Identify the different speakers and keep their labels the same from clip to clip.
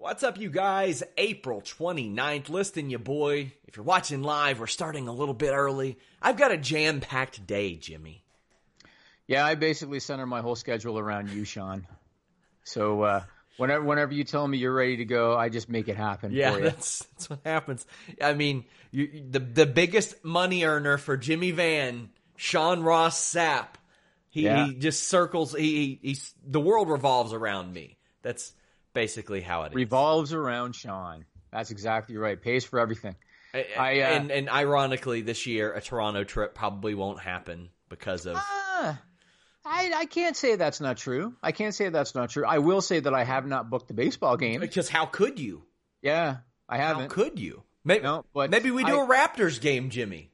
Speaker 1: What's up, you guys? April 29th. Listen, you boy. If you're watching live, we're starting a little bit early. I've got a jam packed day, Jimmy.
Speaker 2: Yeah, I basically center my whole schedule around you, Sean. So uh, whenever whenever you tell me you're ready to go, I just make it happen.
Speaker 1: Yeah,
Speaker 2: for you.
Speaker 1: that's that's what happens. I mean, you, the the biggest money earner for Jimmy Van, Sean Ross Sapp. He,
Speaker 2: Yeah.
Speaker 1: he just circles. He, he he's the world revolves around me. That's basically how it
Speaker 2: revolves around Sean. That's exactly right. Pays for everything.
Speaker 1: I,
Speaker 2: I, uh,
Speaker 1: and and ironically, this year a Toronto trip probably won't happen because of
Speaker 2: Ah, I I can't say that's not true. I can't say that's not true. I will say that I have not booked the baseball game.
Speaker 1: because how could you?
Speaker 2: Yeah, I haven't.
Speaker 1: could you? Maybe,
Speaker 2: No, but
Speaker 1: maybe we do
Speaker 2: I-
Speaker 1: a Raptors game, Jimmy.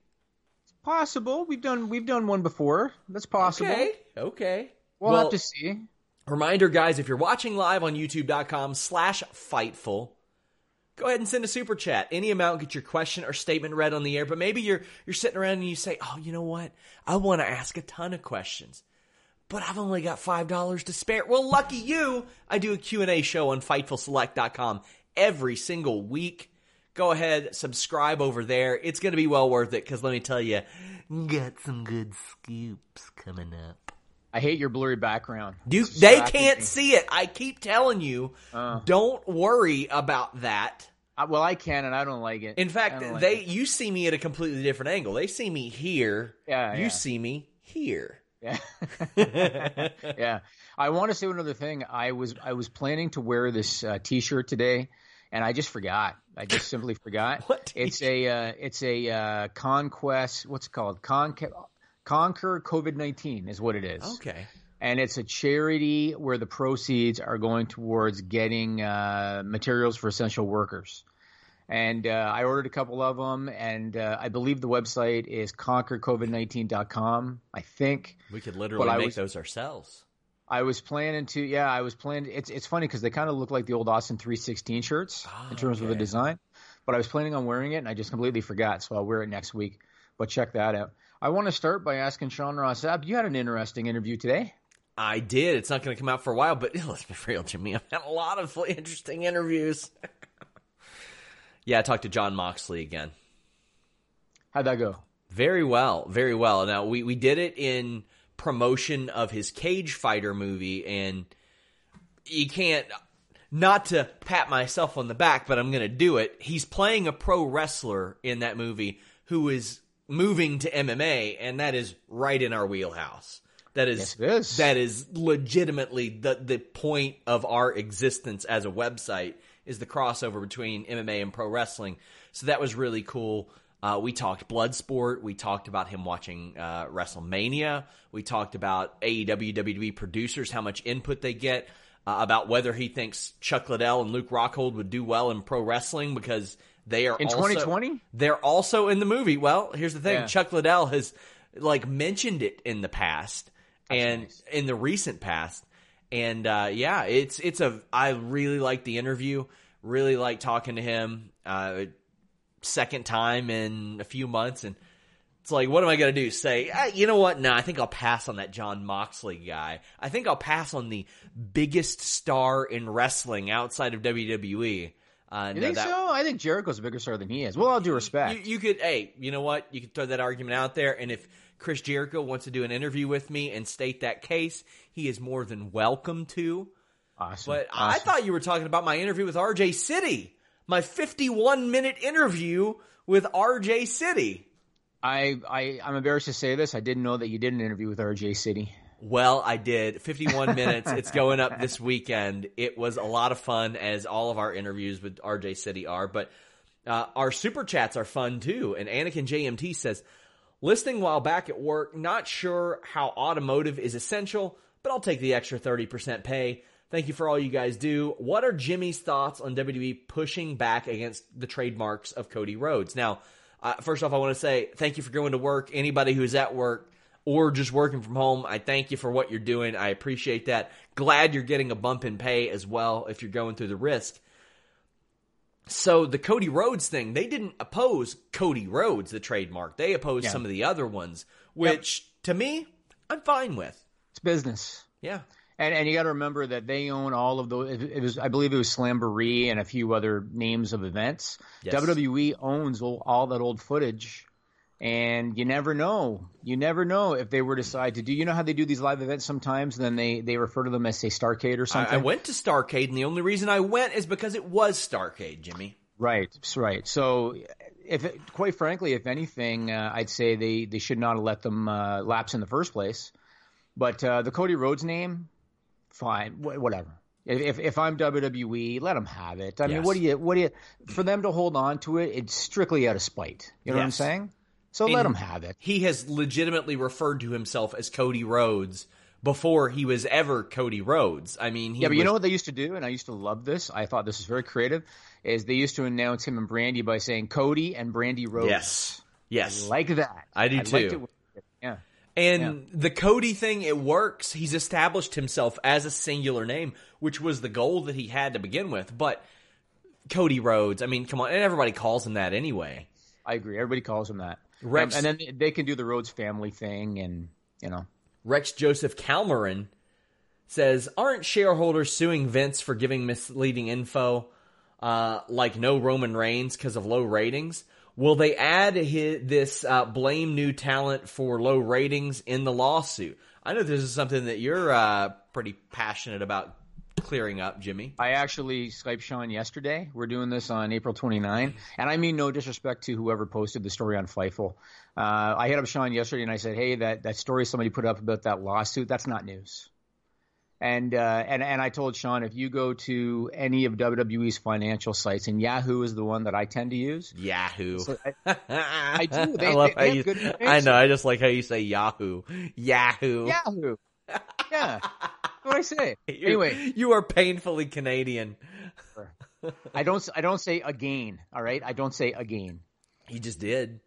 Speaker 2: It's Possible. We've done we've done one before. That's possible.
Speaker 1: Okay, okay.
Speaker 2: We'll,
Speaker 1: Well,
Speaker 2: have to see.
Speaker 1: Reminder, guys, if you're watching live on youtube.com slash Fightful, go ahead and send a super chat. Any amount, get your question or statement read on the air. But maybe you're you're sitting around and you say, oh, you know what? I want to ask a ton of questions. But I've only got $5 to spare. Well, lucky you. I do a Q&A show on FightfulSelect.com every single week. Go ahead, subscribe over there. It's going to be well worth it because let me tell you, got some good scoops coming up.
Speaker 2: I hate your blurry background.
Speaker 1: You, they can't see it. I keep telling you,
Speaker 2: Uh.
Speaker 1: don't worry about that.
Speaker 2: I, well, I can, and I don't like it.
Speaker 1: In fact,
Speaker 2: like
Speaker 1: they
Speaker 2: it.
Speaker 1: you see me at a completely different angle. They see me here.
Speaker 2: Yeah,
Speaker 1: You
Speaker 2: yeah.
Speaker 1: see me here.
Speaker 2: Yeah. yeah. I want to say one other thing. I was I was planning to wear this uh, T-shirt today, and I just forgot. I just simply forgot.
Speaker 1: What
Speaker 2: It's a uh, it's a uh, conquest. What's it called? Conquer Conquer COVID nineteen is what it is.
Speaker 1: Okay.
Speaker 2: And it's a charity where the proceeds are going towards getting uh, materials for essential workers. And uh, I ordered a couple of them, and uh, I believe the website is conquercovid19.com. I think.
Speaker 1: We could literally
Speaker 2: But
Speaker 1: make
Speaker 2: was-
Speaker 1: those ourselves.
Speaker 2: I was planning to, yeah, I was planning. It's it's funny because they kind of look like the old Austin 316 shirts
Speaker 1: Ah,
Speaker 2: in terms of the design, but I was planning on wearing it and I just completely forgot, so I'll wear it next week. But check that out. I want to start by asking Sean Ross Sapp. You had an interesting interview today.
Speaker 1: I did. It's not going to come out for a while, but let's be real, Jimmy. I've had a lot of interesting interviews. yeah, I talked to Jon Moxley again.
Speaker 2: How'd that go?
Speaker 1: Very well, very well. Now we we did it in promotion of his Cage Fighter movie, and you can't not to pat myself on the back, but I'm going to do it. He's playing a pro wrestler in that movie who is moving to MMA, and that is right in our wheelhouse. That is,
Speaker 2: Yes, is.
Speaker 1: that is legitimately the the point of our existence as a website is the crossover between MMA and pro wrestling. So that was really cool. Uh, we talked Bloodsport. We talked about him watching uh, WrestleMania. We talked about AEW, WWE producers, how much input they get, uh, about whether he thinks Chuck Liddell and Luke Rockhold would do well in pro wrestling because they are
Speaker 2: In
Speaker 1: also-
Speaker 2: 2020?
Speaker 1: They're also in the movie. Well, here's the thing:
Speaker 2: Yeah.
Speaker 1: Chuck Liddell has like mentioned it in the past, and
Speaker 2: nice.
Speaker 1: in the recent past. And uh, yeah, it's it's a I really like the interview. Really like talking to him. Uh, second time in a few months, and it's like, what am I gonna do? Say, ah, you know what? No, I think I'll pass on that Jon Moxley guy. I think I'll pass on the biggest star in wrestling outside of WWE. Uh,
Speaker 2: You
Speaker 1: no,
Speaker 2: think
Speaker 1: that-
Speaker 2: so? I think Jericho's a bigger star than he is. Well, all due respect.
Speaker 1: you, you could, hey, you know what? You could throw that argument out there, and if Chris Jericho wants to do an interview with me and state that case, he is more than welcome to.
Speaker 2: awesome.
Speaker 1: But I thought you were talking about my interview with RJ City, my 51 minute interview with RJ City.
Speaker 2: I, I I'm embarrassed to say this. I didn't know that you did an interview with RJ City.
Speaker 1: Well, I did 51 minutes. It's going up this weekend. It was a lot of fun, as all of our interviews with RJ City are. But uh, our super chats are fun too. And Anakin JMT says, listening while back at work, not sure how automotive is essential, but I'll take the extra 30% pay. Thank you for all you guys do. What are Jimmy's thoughts on WWE pushing back against the trademarks of Cody Rhodes? Now, uh, first off, I want to say thank you for going to work. Anybody who's at work, or just working from home, I thank you for what you're doing. I appreciate that. Glad you're getting a bump in pay as well if you're going through the risk. So the Cody Rhodes thing, they didn't oppose Cody Rhodes, the trademark. They opposed
Speaker 2: Yeah.
Speaker 1: some of the other ones, which to me, I'm fine with.
Speaker 2: It's business.
Speaker 1: Yeah.
Speaker 2: And and you got to remember that they own all of those. It, it was I believe it was Slamboree and a few other names of events.
Speaker 1: Yes.
Speaker 2: WWE owns all, all that old footage, and you never know. You never know if they were to decide to do. You know how they do these live events sometimes. Then they they refer to them as say Starcade or something.
Speaker 1: I went to Starcade, and the only reason I went is because it was Starcade, Jimmy.
Speaker 2: Right, right. So, if it, quite frankly, if anything, uh, I'd say they, they should not have let them uh, lapse in the first place. But uh, the Cody Rhodes name, fine, wh- whatever. If, if if I'm WWE, let them have it. I mean, what do you what do you for them to hold on to it? It's strictly out of spite. You know what I'm saying? So let him have it.
Speaker 1: He has legitimately referred to himself as Cody Rhodes before he was ever Cody Rhodes. I mean, he
Speaker 2: Yeah, but you know what they used to do, and I used to love this. I thought this was very creative. Is they used to announce him and Brandy by saying Cody and Brandy Rhodes.
Speaker 1: Yes. Yes.
Speaker 2: like that.
Speaker 1: I do
Speaker 2: liked
Speaker 1: too.
Speaker 2: Yeah.
Speaker 1: And the Cody thing, it works. He's established himself as a singular name, which was the goal that he had to begin with. But Cody Rhodes, I mean, come on, and everybody calls him that anyway.
Speaker 2: I agree. Everybody calls him that.
Speaker 1: Rex-
Speaker 2: Um, and then they can do the Rhodes family thing, and you know,
Speaker 1: Rex Joseph Calmarin says, "Aren't shareholders suing Vince for giving misleading info, uh, like no Roman Reigns because of low ratings? Will they add hi this uh, blame new talent for low ratings in the lawsuit? I know this is something that you're uh, pretty passionate about clearing up, Jimmy.
Speaker 2: I actually Skyped Sean yesterday. We're doing this on April 29, and I mean no disrespect to whoever posted the story on Fightful. Uh, I hit up Sean yesterday and I said, "Hey, that that story somebody put up about that lawsuit, that's not news." And uh, and and I told Sean if you go to any of WWE's financial sites, and Yahoo is the one that I tend to use.
Speaker 1: Yahoo.
Speaker 2: So I, I do. They-
Speaker 1: I love
Speaker 2: they
Speaker 1: how you. I know. I just like how you say Yahoo. Yahoo.
Speaker 2: Yahoo. Yeah. What I say?
Speaker 1: You-
Speaker 2: Anyway,
Speaker 1: you are painfully Canadian.
Speaker 2: I don't I don't say again, all right? I don't say again.
Speaker 1: He just did.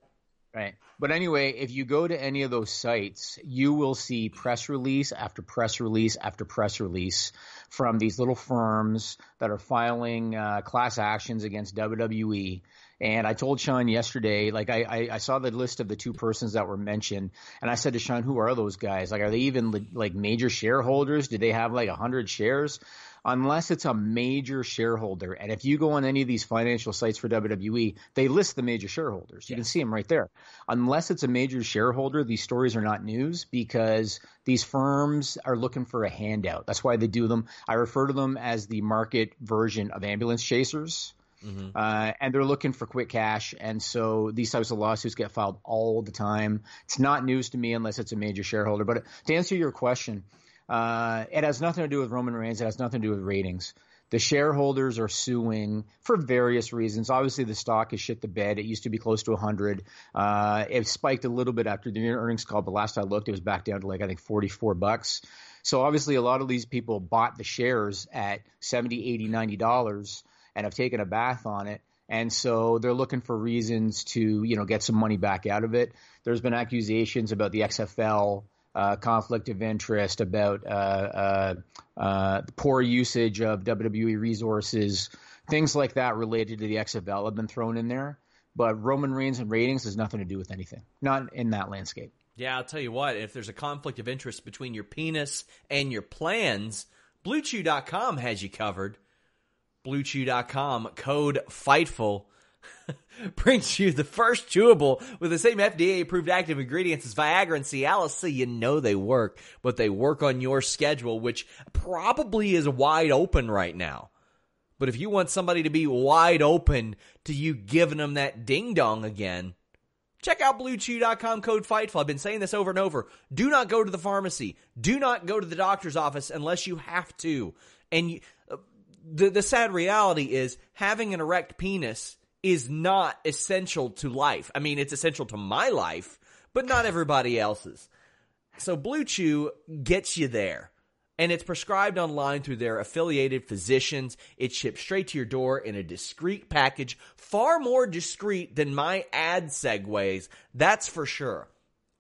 Speaker 2: Right. But anyway, if you go to any of those sites, you will see press release after press release after press release from these little firms that are filing uh, class actions against WWE. And I told Sean yesterday, like I, I, I saw the list of the two persons that were mentioned, and I said to Sean, "Who are those guys? Like, are they even like major shareholders? Do they have like a hundred shares?" unless it's a major shareholder. And if you go on any of these financial sites for WWE, they list the major shareholders. You can see them right there. Unless it's a major shareholder, these stories are not news because these firms are looking for a handout. That's why they do them. I refer to them as the market version of ambulance chasers. Uh, and they're looking for quick cash. And so these types of lawsuits get filed all the time. It's not news to me unless it's a major shareholder. But to answer your question, uh, it has nothing to do with Roman Reigns. It has nothing to do with ratings. The shareholders are suing for various reasons. Obviously, the stock has shit the bed. It used to be close to 100. Uh, it spiked a little bit after the earnings call, but last I looked, it was back down to like I think 44 bucks. So obviously, a lot of these people bought the shares at 70, 80, 90 dollars and have taken a bath on it. And so they're looking for reasons to, you know, get some money back out of it. There's been accusations about the XFL uh, conflict of interest, about uh, uh, uh, poor usage of WWE resources, things like that related to the XFL have been thrown in there. But Roman Reigns and ratings has nothing to do with anything, not in that landscape.
Speaker 1: Yeah, I'll tell you what, if there's a conflict of interest between your penis and your plans, BlueChew.com has you covered. BlueChew.com, code FIGHTFUL, brings you the first chewable with the same FDA approved active ingredients as Viagra and Cialis. So you know they work, but they work on your schedule, which probably is wide open right now. But if you want somebody to be wide open to you giving them that ding dong again, Check out bluechew.com code FIGHTFUL. I've been saying this over and over. Do not go to the pharmacy. Do not go to the doctor's office unless you have to. And you, the, the sad reality is having an erect penis is not essential to life. I mean, it's essential to my life, but not everybody else's. So Blue Chew gets you there and it's prescribed online through their affiliated physicians. It's shipped straight to your door in a discreet package, far more discreet than my ad segues. That's for sure.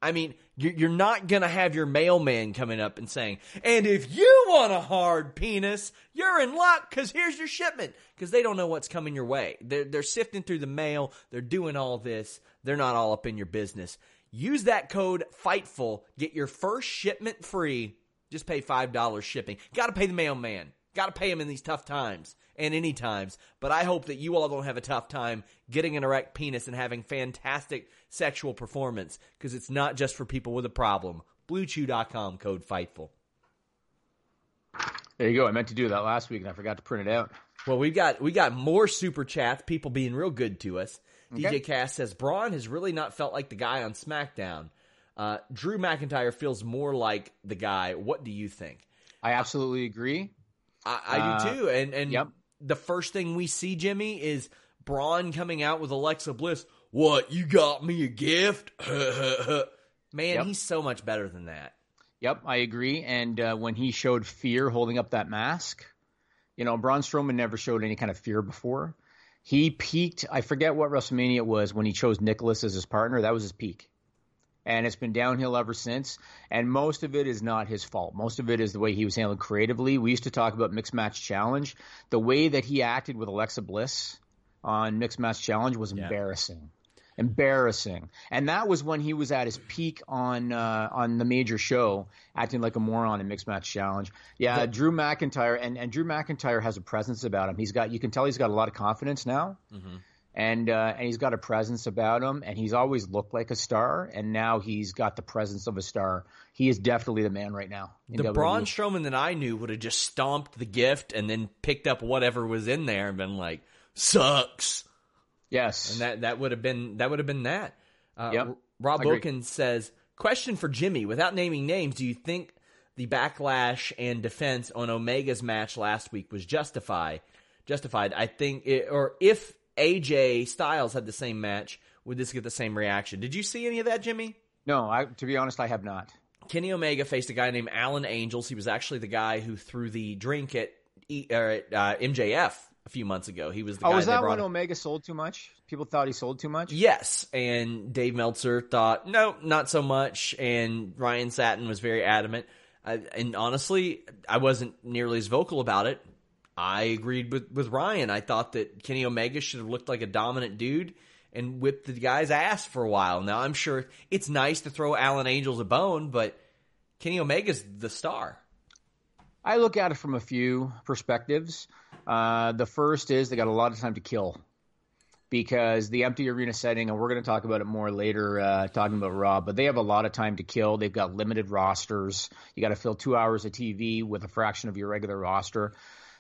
Speaker 1: I mean, you're not going to have your mailman coming up and saying, and if you want a hard penis, you're in luck because here's your shipment. Because they don't know what's coming your way. They're, they're sifting through the mail. They're doing all this. They're not all up in your business. Use that code FIGHTFUL. Get your first shipment free just pay $5 shipping. Got to pay the mailman. Got to pay him in these tough times and any times. But I hope that you all don't have a tough time getting an erect penis and having fantastic sexual performance because it's not just for people with a problem. BlueChew.com code FIGHTFUL.
Speaker 2: There you go. I meant to do that last week and I forgot to print it out.
Speaker 1: Well, we got we got more super chats. People being real good to us. Okay. DJ Cass says Braun has really not felt like the guy on SmackDown. Uh, Drew McIntyre feels more like the guy. What do you think?
Speaker 2: I absolutely agree.
Speaker 1: I, I uh, do too. And and yep. The first thing we see, Jimmy, is Braun coming out with Alexa Bliss. What you got me a gift? Man, yep. he's so much better than that.
Speaker 2: Yep, I agree. And uh, when he showed fear holding up that mask, you know, Braun Strowman never showed any kind of fear before. He peaked. I forget what WrestleMania it was when he chose Nicholas as his partner. That was his peak and it's been downhill ever since. And most of it is not his fault. Most of it is the way he was handled creatively. We used to talk about mixed match challenge. The way that he acted with Alexa Bliss on mixed match challenge was yeah. embarrassing. Embarrassing, and that was when he was at his peak on uh, on the major show, acting like a moron in mixed match challenge. Yeah, Drew McIntyre, and, and Drew McIntyre has a presence about him. He's got you can tell he's got a lot of confidence now. Mm-hmm and uh, and he's got a presence about him, and he's always looked like a star, and now he's got the presence of a star. He is definitely the man right now.
Speaker 1: The WWE. Braun Strowman that I knew would have just stomped the gift and then picked up whatever was in there and been like, "Sucks."
Speaker 2: Yes,
Speaker 1: and that that would have been that would have been that. Uh,
Speaker 2: yep.
Speaker 1: Rob Wilkins says, "Question for Jimmy: Without naming names, do you think the backlash and defense on Omega's match last week was justified?" Justified. I think, it, or if AJ Styles had the same match, would this get the same reaction? Did you see any of that, Jimmy?
Speaker 2: No, I, to be honest, I have not.
Speaker 1: Kenny Omega faced a guy named Alan Angels. He was actually the guy who threw the drink at, at uh, MJF a few months ago. He was the
Speaker 2: oh,
Speaker 1: guy
Speaker 2: was that when Omega sold too much? People thought he sold too much.
Speaker 1: Yes, and Dave Meltzer thought no, not so much, and Ryan Satin was very adamant. I, and honestly, I wasn't nearly as vocal about it. I agreed with, with Ryan. I thought that Kenny Omega should have looked like a dominant dude and whipped the guy's ass for a while. Now, I'm sure it's nice to throw Alan Angels a bone, but Kenny Omega's the star.
Speaker 2: I look at it from a few perspectives. Uh, the first is they got a lot of time to kill because the empty arena setting, and we're going to talk about it more later, uh, talking about Raw, but they have a lot of time to kill. They've got limited rosters. You got to fill two hours of TV with a fraction of your regular roster.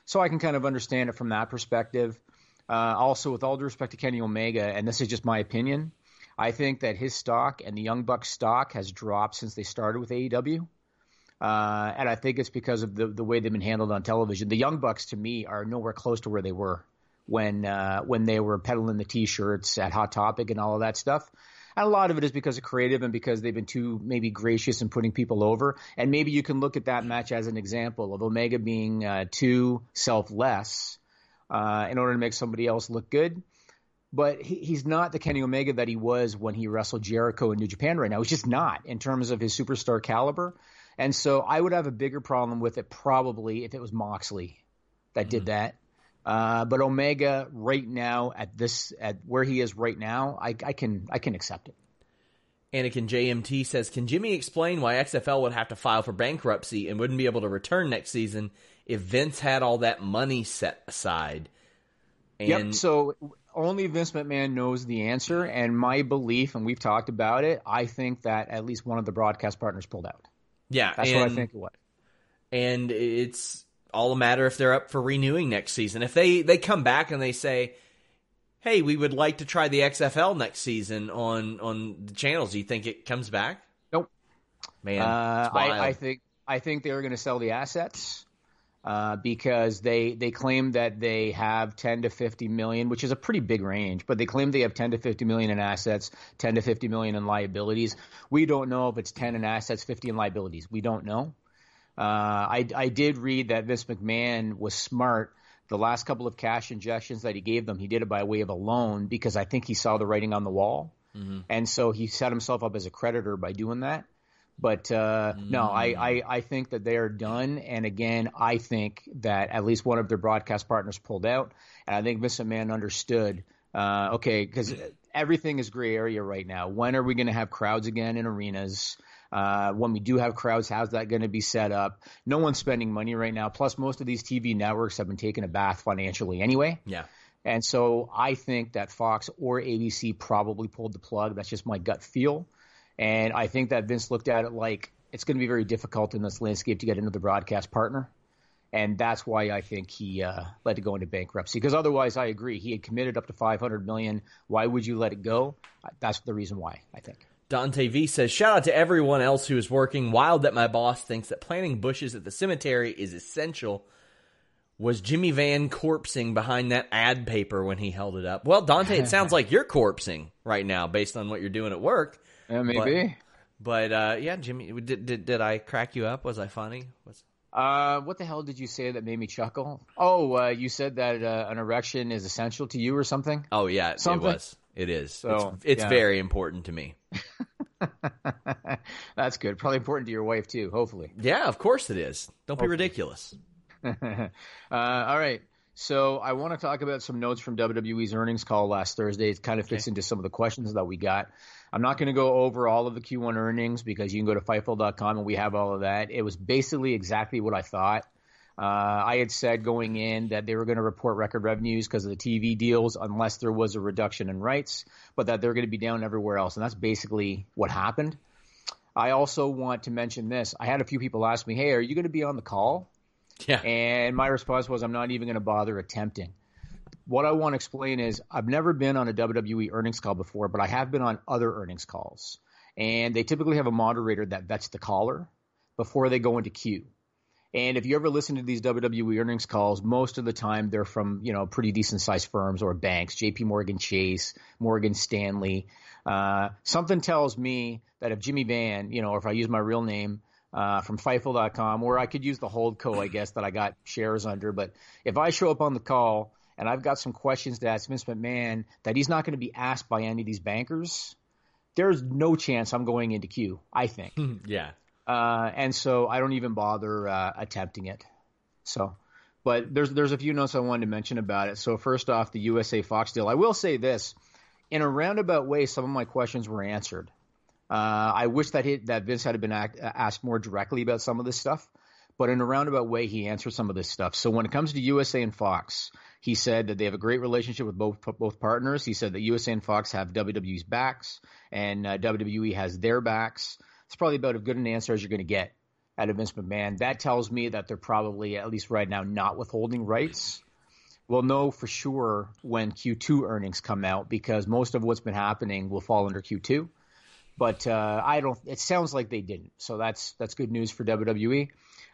Speaker 2: So I can kind of understand it from that perspective. Uh, also, with all due respect to Kenny Omega, and this is just my opinion, I think that his stock and the Young Bucks stock has dropped since they started with AEW. Uh, and I think it's because of the, the way they've been handled on television. The Young Bucks, to me, are nowhere close to where they were when uh, when they were peddling the T-shirts at Hot Topic and all of that stuff. And a lot of it is because of creative and because they've been too maybe gracious in putting people over. And maybe you can look at that match as an example of Omega being uh, too selfless uh, in order to make somebody else look good. but he, he's not the Kenny Omega that he was when he wrestled Jericho in New Japan right now. He's just not in terms of his superstar caliber. And so I would have a bigger problem with it probably if it was Moxley that mm-hmm. did that. Uh, but Omega right now at this at where he is right now, I, I can I can accept it.
Speaker 1: Anakin JMT says, "Can Jimmy explain why XFL would have to file for bankruptcy and wouldn't be able to return next season if Vince had all that money set aside?"
Speaker 2: And yep. So only Vince McMahon knows the answer, and my belief, and we've talked about it. I think that at least one of the broadcast partners pulled out.
Speaker 1: Yeah,
Speaker 2: that's and, what I think it was.
Speaker 1: And it's all a matter if they're up for renewing next season. If they they come back and they say, "Hey, we would like to try the XFL next season on on the channels," do you think it comes back?
Speaker 2: Nope.
Speaker 1: Man,
Speaker 2: uh, I, I think I think they're going to sell the assets. Uh, because they they claim that they have 10 to 50 million, which is a pretty big range, but they claim they have 10 to 50 million in assets, 10 to 50 million in liabilities. We don't know if it's 10 in assets, 50 in liabilities. We don't know. Uh, I, I did read that Vince McMahon was smart. The last couple of cash injections that he gave them, he did it by way of a loan because I think he saw the writing on the wall. Mm-hmm. And so he set himself up as a creditor by doing that. But uh, mm. no, I, I, I think that they are done. And again, I think that at least one of their broadcast partners pulled out. And I think Vince McMahon understood. Uh, okay, because everything is gray area right now. When are we going to have crowds again in arenas? Uh, when we do have crowds, how's that going to be set up? No one's spending money right now. Plus, most of these TV networks have been taking a bath financially anyway.
Speaker 1: Yeah.
Speaker 2: And so I think that Fox or ABC probably pulled the plug. That's just my gut feel. And I think that Vince looked at it like it's going to be very difficult in this landscape to get another broadcast partner. And that's why I think he uh, let it go into bankruptcy. Because otherwise, I agree. He had committed up to 500 million. Why would you let it go? That's the reason why, I think.
Speaker 1: Dante V says, shout out to everyone else who is working. Wild that my boss thinks that planting bushes at the cemetery is essential. Was Jimmy Van corpsing behind that ad paper when he held it up? Well, Dante, it sounds like you're corpsing right now based on what you're doing at work.
Speaker 2: Yeah, maybe.
Speaker 1: But, but uh, yeah, Jimmy, did, did, did I crack you up? Was I funny? Was...
Speaker 2: Uh, what the hell did you say that made me chuckle? Oh, uh, you said that uh, an erection is essential to you or something?
Speaker 1: Oh, yeah, something? it was. It is. So, it's, it's yeah. very important to me.
Speaker 2: That's good. Probably important to your wife too. Hopefully.
Speaker 1: Yeah, of course it is. Don't hopefully. be ridiculous.
Speaker 2: uh, all right. So I want to talk about some notes from WWE's earnings call last Thursday. It kind of fits okay. into some of the questions that we got. I'm not going to go over all of the Q1 earnings because you can go to Fightful.com and we have all of that. It was basically exactly what I thought. Uh, I had said going in that they were going to report record revenues because of the TV deals, unless there was a reduction in rights, but that they're going to be down everywhere else. And that's basically what happened. I also want to mention this. I had a few people ask me, hey, are you going to be on the call?
Speaker 1: Yeah.
Speaker 2: And my response was, I'm not even going to bother attempting. What I want to explain is I've never been on a WWE earnings call before, but I have been on other earnings calls. And they typically have a moderator that vets the caller before they go into queue. And if you ever listen to these WWE earnings calls, most of the time they're from, you know, pretty decent sized firms or banks, JP Morgan Chase, Morgan Stanley. Uh, something tells me that if Jimmy Van, you know, or if I use my real name, uh, from Fightful.com, or I could use the Holdco, I guess, that I got shares under. But if I show up on the call and I've got some questions to ask Vince McMahon that he's not going to be asked by any of these bankers, there's no chance I'm going into queue, I think.
Speaker 1: yeah.
Speaker 2: Uh, and so I don't even bother uh, attempting it. So, but there's there's a few notes I wanted to mention about it. So first off, the USA Fox deal. I will say this: in a roundabout way, some of my questions were answered. Uh, I wish that he, that Vince had been act, asked more directly about some of this stuff, but in a roundabout way, he answered some of this stuff. So when it comes to USA and Fox, he said that they have a great relationship with both both partners. He said that USA and Fox have WWE's backs, and uh, WWE has their backs it's probably about as good an answer as you're going to get out of Vince McMahon. That tells me that they're probably, at least right now, not withholding rights. We'll know for sure when Q2 earnings come out because most of what's been happening will fall under Q2. But uh, I don't. It sounds like they didn't, so that's that's good news for WWE.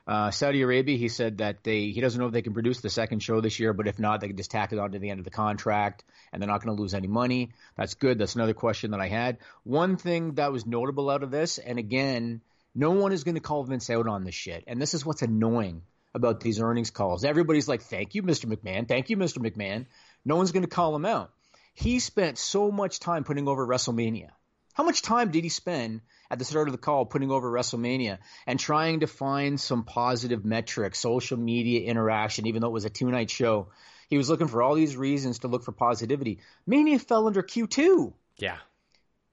Speaker 2: Uh, Saudi Arabia, he said that they he doesn't know if they can produce the second show this year, but if not, they can just tack it on to the end of the contract, and they're not going to lose any money. That's good. That's another question that I had. One thing that was notable out of this, and again, no one is going to call Vince out on this shit, and this is what's annoying about these earnings calls. Everybody's like, "Thank you, Mr. McMahon. Thank you, Mr. McMahon." No one's going to call him out. he spent so much time putting over WrestleMania. How much time did he spend at the start of the call putting over WrestleMania and trying to find some positive metrics, social media interaction, even though it was a two night show? He was looking for all these reasons to look for positivity. Mania fell under Q2.
Speaker 1: Yeah.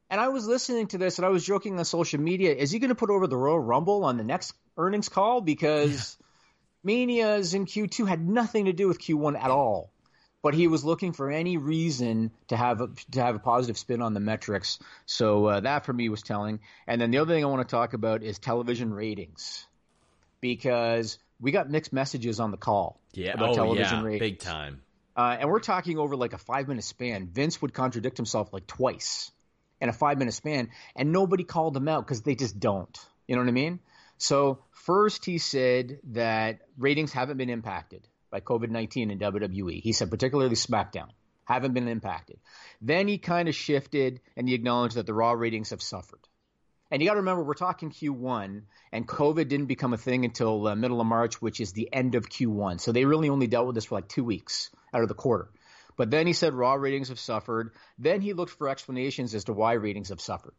Speaker 2: And I was listening to this and I was joking on social media. Is he going to put over the Royal Rumble on the next earnings call? Because yeah. Manias in Q2 had nothing to do with Q1 at all. But he was looking for any reason to have a, to have a positive spin on the metrics. So uh, that for me was telling. And then the other thing I want to talk about is television ratings, because we got mixed messages on the call
Speaker 1: yeah.
Speaker 2: about
Speaker 1: oh,
Speaker 2: television
Speaker 1: yeah.
Speaker 2: ratings.
Speaker 1: Big time.
Speaker 2: Uh, and we're talking over like a five minute span. Vince would contradict himself like twice in a five minute span, and nobody called him out because they just don't. You know what I mean? So, first, he said that ratings haven't been impacted by COVID 19 in WWE. He said, particularly SmackDown, haven't been impacted. Then he kind of shifted and he acknowledged that the Raw ratings have suffered. And you got to remember, we're talking Q1, and COVID didn't become a thing until uh, middle of March, which is the end of Q1. So they really only dealt with this for like two weeks out of the quarter. But then he said Raw ratings have suffered. Then he looked for explanations as to why ratings have suffered.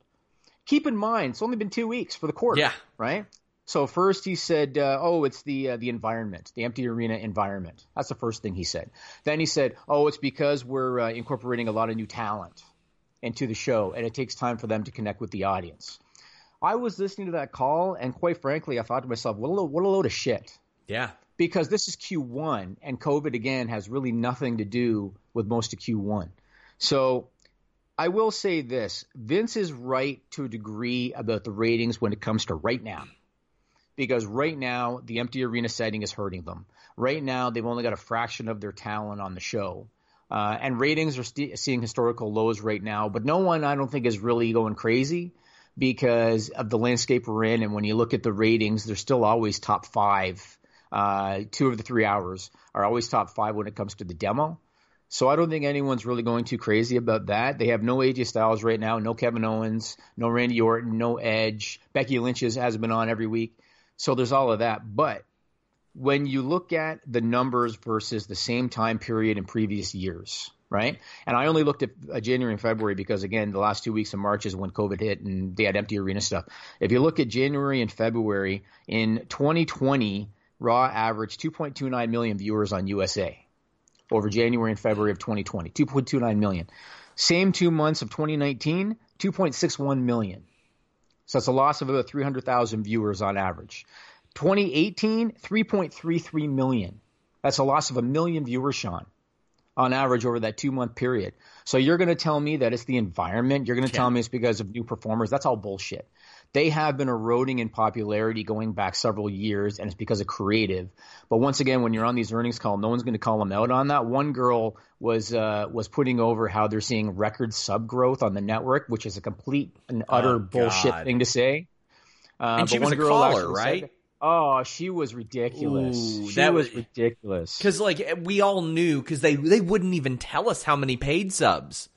Speaker 2: Keep in mind, it's only been two weeks for the quarter.
Speaker 1: Yeah.
Speaker 2: Right? So first he said, uh, "Oh, it's the uh, the environment, the empty arena environment." That's the first thing he said. Then he said, "Oh, it's because we're uh, incorporating a lot of new talent into the show, and it takes time for them to connect with the audience." I was listening to that call, and quite frankly, I thought to myself, "What a load, what a load of shit."
Speaker 1: Yeah.
Speaker 2: Because this is Q1, and COVID again has really nothing to do with most of Q1. So I will say this: Vince is right to a degree about the ratings when it comes to right now because right now the empty arena setting is hurting them. Right now they've only got a fraction of their talent on the show. Uh, and ratings are st- seeing historical lows right now, but no one I don't think is really going crazy because of the landscape we're in. And when you look at the ratings, they're still always top five. Uh, two of the three hours are always top five when it comes to the demo. So I don't think anyone's really going too crazy about that. They have no AJ Styles right now, no Kevin Owens, no Randy Orton, no Edge. Becky Lynch has been on every week. So there's all of that. But when you look at the numbers versus the same time period in previous years, right? And I only looked at uh, January and February because, again, the last two weeks of March is when COVID hit and they had empty arena stuff. If you look at January and February in 2020, Raw averaged 2.29 million viewers on USA over January and February of 2020, 2.29 million. Same two months of 2019, 2.61 million. So it's a loss of about 300,000 viewers on average. 2018, 3.33 million. That's a loss of a million viewers, Sean, on average over that two month period. So you're going to tell me that it's the environment. You're going to tell me it's because of new performers. That's all bullshit they have been eroding in popularity going back several years, and it's because of creative. But once again, when you're on these earnings call, no one's going to call them out on that. One girl was uh, was putting over how they're seeing record sub growth on the network, which is a complete and utter oh, bullshit thing to say.
Speaker 1: Uh, and she was a caller, right?
Speaker 2: Said, Oh, she was ridiculous. Ooh, she that was, was ridiculous.
Speaker 1: Because like we all knew, because they they wouldn't even tell us how many paid subs.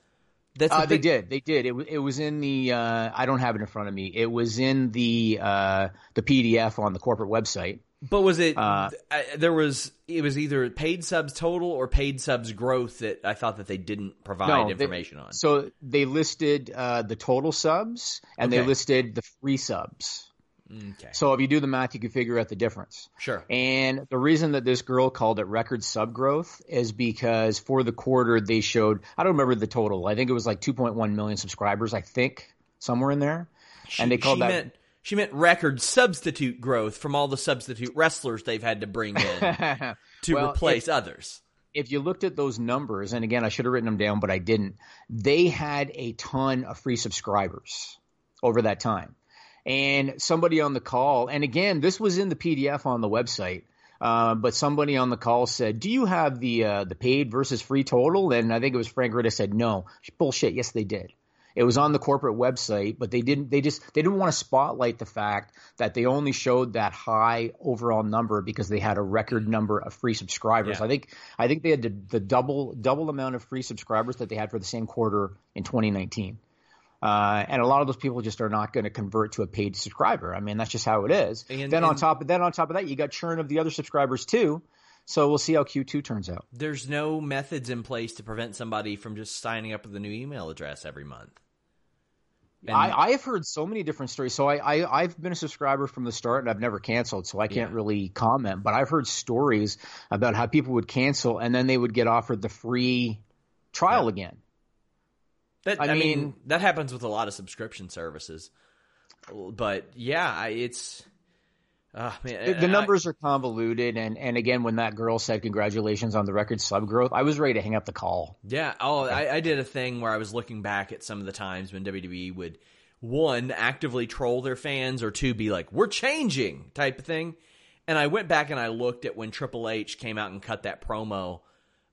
Speaker 2: That's uh, they did. They did. It, it was in the. Uh, I don't have it in front of me. It was in the uh, the PDF on the corporate website.
Speaker 1: But was it? Uh, there was. It was either paid subs total or paid subs growth that I thought that they didn't provide no, information
Speaker 2: they,
Speaker 1: on.
Speaker 2: So they listed uh, the total subs and okay. they listed the free subs. Okay. So if you do the math, you can figure out the difference.
Speaker 1: Sure.
Speaker 2: And the reason that this girl called it record sub growth is because for the quarter they showed I don't remember the total. I think it was like 2.1 million subscribers. I think somewhere in there.
Speaker 1: She,
Speaker 2: and they called that.
Speaker 1: Meant, she meant record substitute growth from all the substitute wrestlers they've had to bring in to well, replace
Speaker 2: if,
Speaker 1: others.
Speaker 2: If you looked at those numbers, and again, I should have written them down, but I didn't. They had a ton of free subscribers over that time and somebody on the call, and again, this was in the PDF on the website. Uh, but somebody on the call said, "Do you have the uh, the paid versus free total?" And I think it was Frank Riddick said, "No, bullshit." Yes, they did. It was on the corporate website, but they didn't. They just they didn't want to spotlight the fact that they only showed that high overall number because they had a record number of free subscribers. Yeah. I think I think they had the, the double double amount of free subscribers that they had for the same quarter in 2019. Uh, and a lot of those people just are not going to convert to a paid subscriber. I mean, that's just how it is. And, then and, on top of then on top of that, you got churn of the other subscribers too. So we'll see how Q2 turns out.
Speaker 1: There's no methods in place to prevent somebody from just signing up with a new email address every month.
Speaker 2: And I, have heard so many different stories. So I, I have been a subscriber from the start, and I've never canceled, so I can't yeah. really comment. But I've heard stories about how people would cancel and then they would get offered the free trial yeah. again.
Speaker 1: That I, I mean, mean, that happens with a lot of subscription services. But yeah, it's uh, man,
Speaker 2: the, the numbers I, are convoluted, and and again, when that girl said congratulations on the record sub growth, I was ready to hang up the call.
Speaker 1: Yeah. Oh, I, I did a thing where I was looking back at some of the times when WWE would one actively troll their fans, or two be like, "We're changing" type of thing. And I went back and I looked at when Triple H came out and cut that promo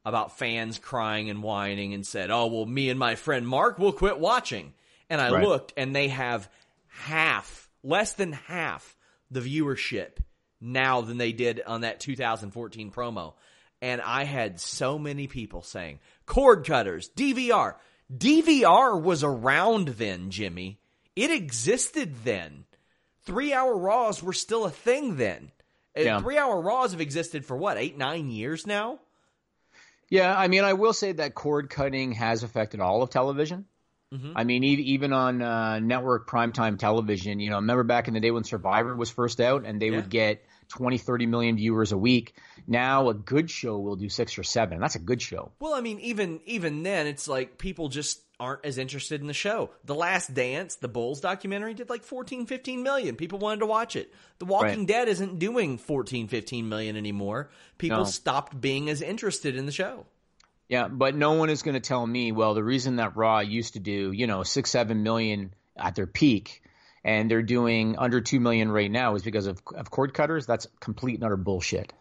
Speaker 1: about fans crying and whining and said, "Oh well, me and my friend Mark will quit watching." And I right. looked, and they have half, less than half the viewership now than they did on that 2014 promo. And I had so many people saying, cord cutters, DVR. DVR was around then, Jimmy. It existed then. Three hour Raws were still a thing then. Uh, yeah. Three hour Raws have existed for what, eight, nine years now?
Speaker 2: Yeah, I mean, I will say that cord cutting has affected all of television. Mm-hmm. I mean, even on uh, network primetime television, you know, remember back in the day when Survivor was first out and they yeah. would get 20, 30 million viewers a week. Now a good show will do six or seven. That's a good show.
Speaker 1: Well, I mean, even even then, it's like people just aren't as interested in the show. The Last Dance, the Bulls documentary, did like 14, 15 million. People wanted to watch it. The Walking right. Dead isn't doing 14, 15 million anymore. People no. stopped being as interested in the show.
Speaker 2: Yeah, but no one is going to tell me, well, the reason that Raw used to do, you know, six, seven million at their peak and they're doing under 2 million right now is because of, of cord cutters. That's complete and utter bullshit.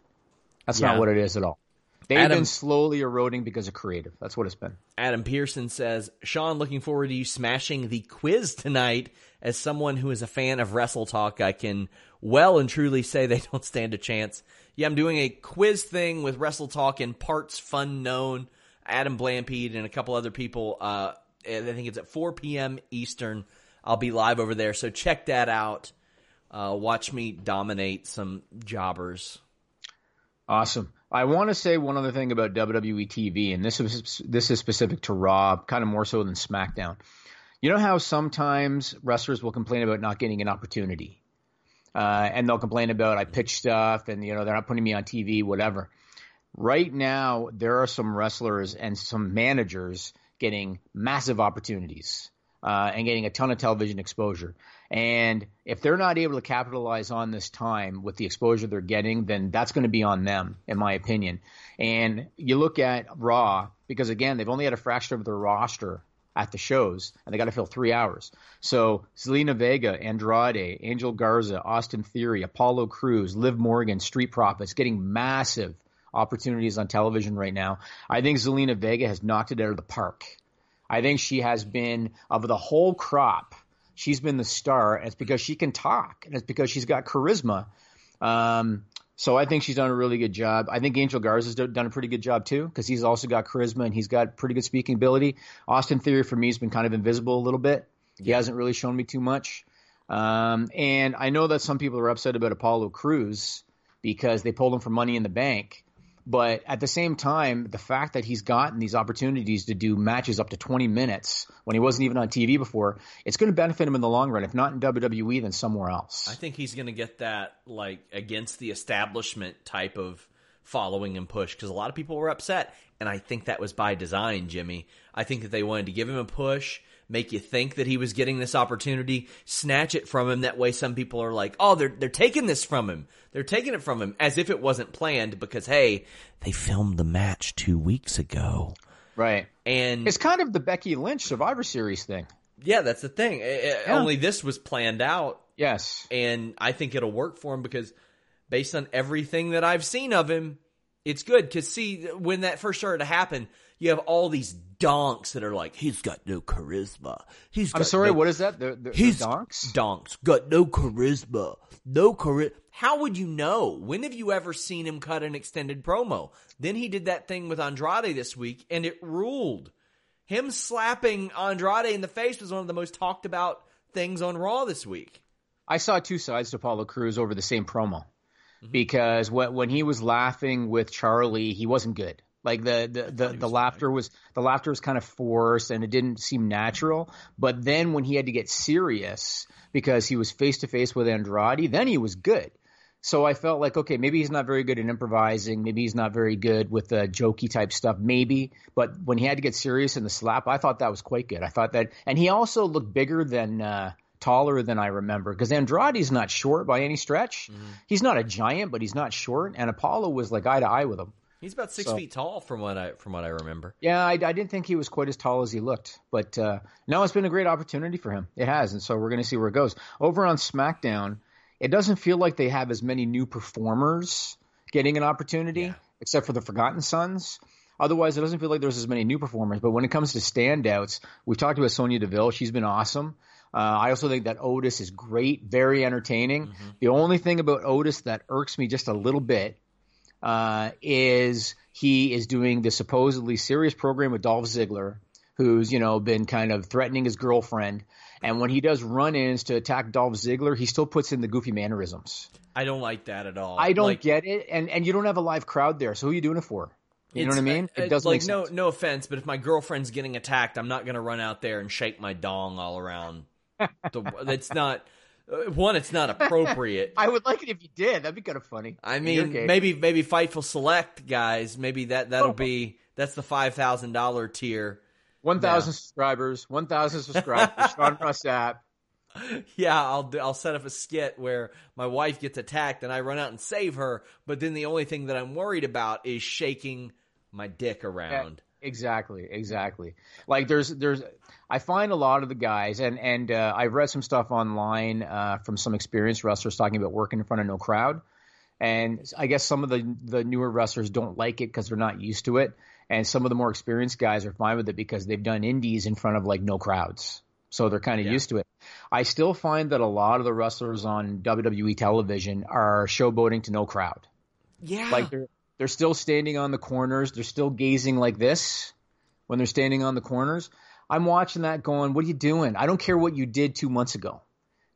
Speaker 2: That's yeah. not what it is at all. They've Adam, been slowly eroding because of creative. That's what it's been.
Speaker 1: Adam Pearson says, Sean, looking forward to you smashing the quiz tonight. As someone who is a fan of Wrestle Talk, I can well and truly say they don't stand a chance. Yeah, I'm doing a quiz thing with Wrestle Talk in parts fun known. Adam Blampied and a couple other people. Uh, I think it's at 4 p.m. Eastern. I'll be live over there, so check that out. Uh, watch me dominate some jobbers.
Speaker 2: Awesome. I want to say one other thing about WWE TV, and this is this is specific to Raw, kind of more so than SmackDown. You know how sometimes wrestlers will complain about not getting an opportunity, uh, and they'll complain about I pitch stuff, and you know they're not putting me on TV, whatever. Right now, there are some wrestlers and some managers getting massive opportunities uh, and getting a ton of television exposure. And if they're not able to capitalize on this time with the exposure they're getting, then that's going to be on them, in my opinion. And you look at Raw, because again, they've only had a fraction of their roster at the shows, and they got to fill three hours. So Zelina Vega, Andrade, Angel Garza, Austin Theory, Apollo Crews, Liv Morgan, Street Profits getting massive opportunities on television right now. I think Zelina Vega has knocked it out of the park. I think she has been of the whole crop. She's been the star, and it's because she can talk, and it's because she's got charisma. Um, so I think she's done a really good job. I think Angel Garza's done a pretty good job too, because he's also got charisma and he's got pretty good speaking ability. Austin Theory for me has been kind of invisible a little bit. He hasn't really shown me too much. Um, and I know that some people are upset about Apollo Crews because they pulled him for Money in the Bank. But at the same time, the fact that he's gotten these opportunities to do matches up to 20 minutes when he wasn't even on TV before, it's going to benefit him in the long run. If not in WWE, then somewhere else.
Speaker 1: I think he's going to get that like against the establishment type of following and push because a lot of people were upset, and I think that was by design, Jimmy. I think that they wanted to give him a push make you think that he was getting this opportunity, snatch it from him. That way, some people are like, "Oh, they're they're taking this from him. They're taking it from him as if it wasn't planned because hey, they filmed the match two weeks ago."
Speaker 2: Right.
Speaker 1: And
Speaker 2: it's kind of the Becky Lynch Survivor Series thing.
Speaker 1: Yeah, that's the thing. Yeah. Only this was planned out.
Speaker 2: Yes.
Speaker 1: And I think it'll work for him because based on everything that I've seen of him, it's good. Because, see, when that first started to happen, you have all these donks that are like, he's got no charisma. He's
Speaker 2: I'm sorry,
Speaker 1: no,
Speaker 2: what is that? The, the,
Speaker 1: he's
Speaker 2: the donks?
Speaker 1: Donks. Got no charisma. No charisma. How would you know? When have you ever seen him cut an extended promo? Then he did that thing with Andrade this week and it ruled. Him slapping Andrade in the face was one of the most talked about things on Raw this week.
Speaker 2: I saw two sides to Apollo Crews over the same promo. mm-hmm. because when when he was laughing with Charlie, he wasn't good. Like the the the, the laughter was the laughter was kind of forced and it didn't seem natural. But then when he had to get serious because he was face to face with Andrade, then he was good. So I felt like, okay, maybe he's not very good at improvising. Maybe he's not very good with the jokey type stuff. Maybe, but when he had to get serious in the slap, I thought that was quite good. I thought that, and he also looked bigger than, uh, taller than I remember because Andrade's not short by any stretch. Mm-hmm. He's not a giant, but he's not short. And Apollo was like eye to eye with him.
Speaker 1: He's about six so, feet tall from what I from what I remember.
Speaker 2: Yeah, I, I didn't think he was quite as tall as he looked, but uh, no, it's been a great opportunity for him. It has, and so we're going to see where it goes. Over on SmackDown, it doesn't feel like they have as many new performers getting an opportunity, yeah. except for the Forgotten Sons. Otherwise, it doesn't feel like there's as many new performers. But when it comes to standouts, we've talked about Sonya Deville. She's been awesome. Uh, I also think that Otis is great, very entertaining. Mm-hmm. The only thing about Otis that irks me just a little bit uh, is he is doing the supposedly serious program with Dolph Ziggler, who's you know been kind of threatening his girlfriend, and when he does run-ins to attack Dolph Ziggler, he still puts in the goofy mannerisms.
Speaker 1: I don't like that at all.
Speaker 2: I don't like, get it, and and you don't have a live crowd there, so who are you doing it for? You know what I mean?
Speaker 1: It doesn't like no no offense, but if my girlfriend's getting attacked, I'm not going to run out there and shake my dong all around. the, it's not uh, Uh, one. It's not appropriate.
Speaker 2: I would like it if you did. That'd be kind of funny.
Speaker 1: I mean, maybe maybe Fightful Select guys. Maybe that that'll oh. be that's the five thousand dollar tier
Speaker 2: one thousand subscribers. One thousand subscribers. Sean Ross Sapp.
Speaker 1: Yeah, I'll do, I'll set up a skit where my wife gets attacked and I run out and save her. But then the only thing that I'm worried about is shaking my dick around.
Speaker 2: Exactly, exactly. Like there's there's I find a lot of the guys and and uh, I've read some stuff online uh, from some experienced wrestlers talking about working in front of no crowd. And I guess some of the the newer wrestlers don't like it because they're not used to it and some of the more experienced guys are fine with it because they've done indies in front of like no crowds. So they're kind of yeah. used to it. I still find that a lot of the wrestlers on WWE television are showboating to no crowd.
Speaker 1: Yeah.
Speaker 2: Like they're they're still standing on the corners, they're still gazing like this when they're standing on the corners. I'm watching that going, what are you doing? I don't care what you did 2 months ago.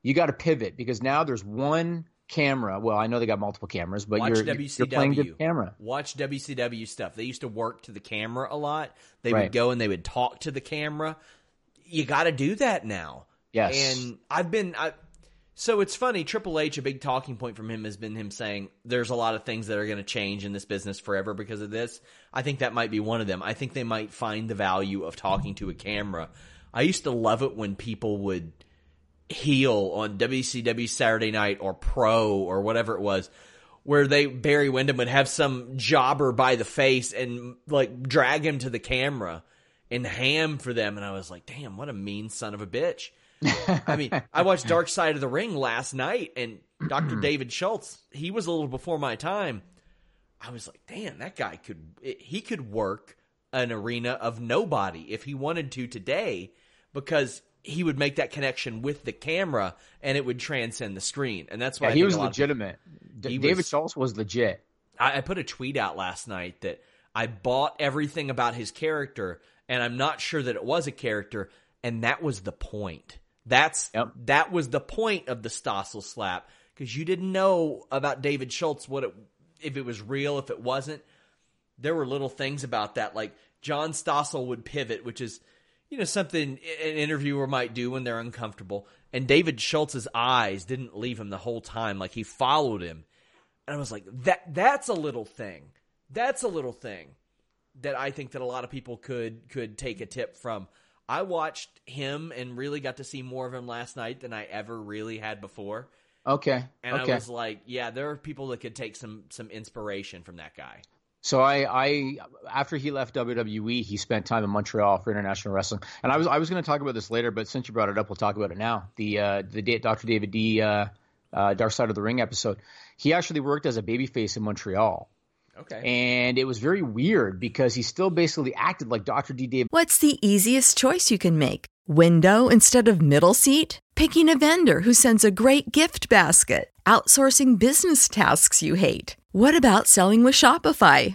Speaker 2: You got to pivot because now there's one camera. Well, I know they got multiple cameras, but Watch you're, WCW. you're playing the camera.
Speaker 1: Watch WCW stuff. They used to work to the camera a lot. They right. would go and they would talk to the camera. You got to do that now.
Speaker 2: Yes.
Speaker 1: And I've been. I, so it's funny. Triple H, a big talking point from him has been him saying there's a lot of things that are going to change in this business forever because of this. I think that might be one of them. I think they might find the value of talking to a camera. I used to love it when people would heel on WCW Saturday Night or Pro or whatever it was, where they Barry Windham would have some jobber by the face and like drag him to the camera and ham for them, and I was like, damn, what a mean son of a bitch. I mean, I watched Dark Side of the Ring last night, and Dr. Mm-hmm. David Schultz, he was a little before my time. I was like, damn, that guy could he could work an arena of nobody if he wanted to today because he would make that connection with the camera and it would transcend the screen. And that's why
Speaker 2: yeah, he was legitimate. He David was, Schultz was legit.
Speaker 1: I, I put a tweet out last night that I bought everything about his character and I'm not sure that it was a character. And that was the point. That's yep. that was the point of the Stossel slap because you didn't know about David Schultz what it if it was real if it wasn't. There were little things about that like John Stossel would pivot, which is you know, something an interviewer might do when they're uncomfortable. And David Schultz's eyes didn't leave him the whole time. Like he followed him. And I was like, that that's a little thing. That's a little thing that I think that a lot of people could could take a tip from. I watched him and really got to see more of him last night than I ever really had before.
Speaker 2: Okay.
Speaker 1: And
Speaker 2: okay.
Speaker 1: I was like, yeah, there are people that could take some some inspiration from that guy.
Speaker 2: So I, I after he left WWE, he spent time in Montreal for international wrestling. And I was I was going to talk about this later, but since you brought it up, we'll talk about it now. The uh, the Dr. David D. Uh, uh, Dark Side of the Ring episode. He actually worked as a babyface in Montreal.
Speaker 1: Okay.
Speaker 2: And it was very weird because he still basically acted like Dr. D. David.
Speaker 3: What's the easiest choice you can make? Window instead of middle seat? Picking a vendor who sends a great gift basket? Outsourcing business tasks you hate? What about selling with Shopify?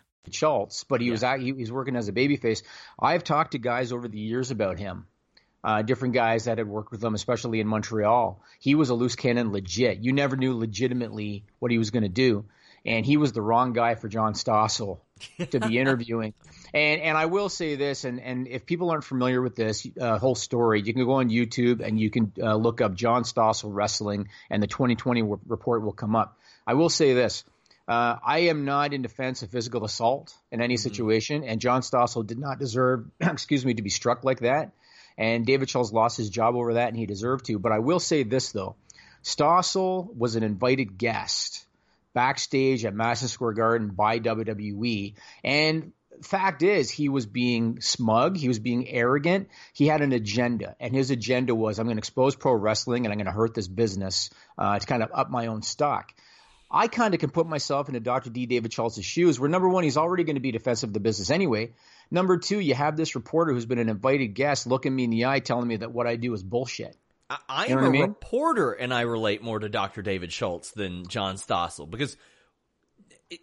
Speaker 2: Schultz, but he was at, he, he's working as a babyface. I've talked to guys over the years about him, uh, different guys that had worked with him, especially in Montreal. He was a loose cannon, legit. You never knew legitimately what he was going to do, and he was the wrong guy for John Stossel to be interviewing. And and I will say this, and and if people aren't familiar with this uh, whole story, you can go on YouTube and you can uh, look up John Stossel wrestling, and the 2020 report will come up. I will say this. Uh, I am not in defense of physical assault in any situation, and John Stossel did not deserve, excuse me, to be struck like that. And David Schultz lost his job over that, and he deserved to. But I will say this though, Stossel was an invited guest backstage at Madison Square Garden by WWE, and fact is he was being smug. He was being arrogant. He had an agenda and his agenda was i'm going to expose pro wrestling and i'm going to hurt this business uh, to kind of up my own stock I kind of can put myself into Dr. D. David Schultz's shoes, where number one, he's already going to be defensive of the business anyway. Number two, you have this reporter who's been an invited guest looking me in the eye telling me that what I do is bullshit.
Speaker 1: I, I you know am a I mean? reporter, and I relate more to Dr. David Schultz than John Stossel because.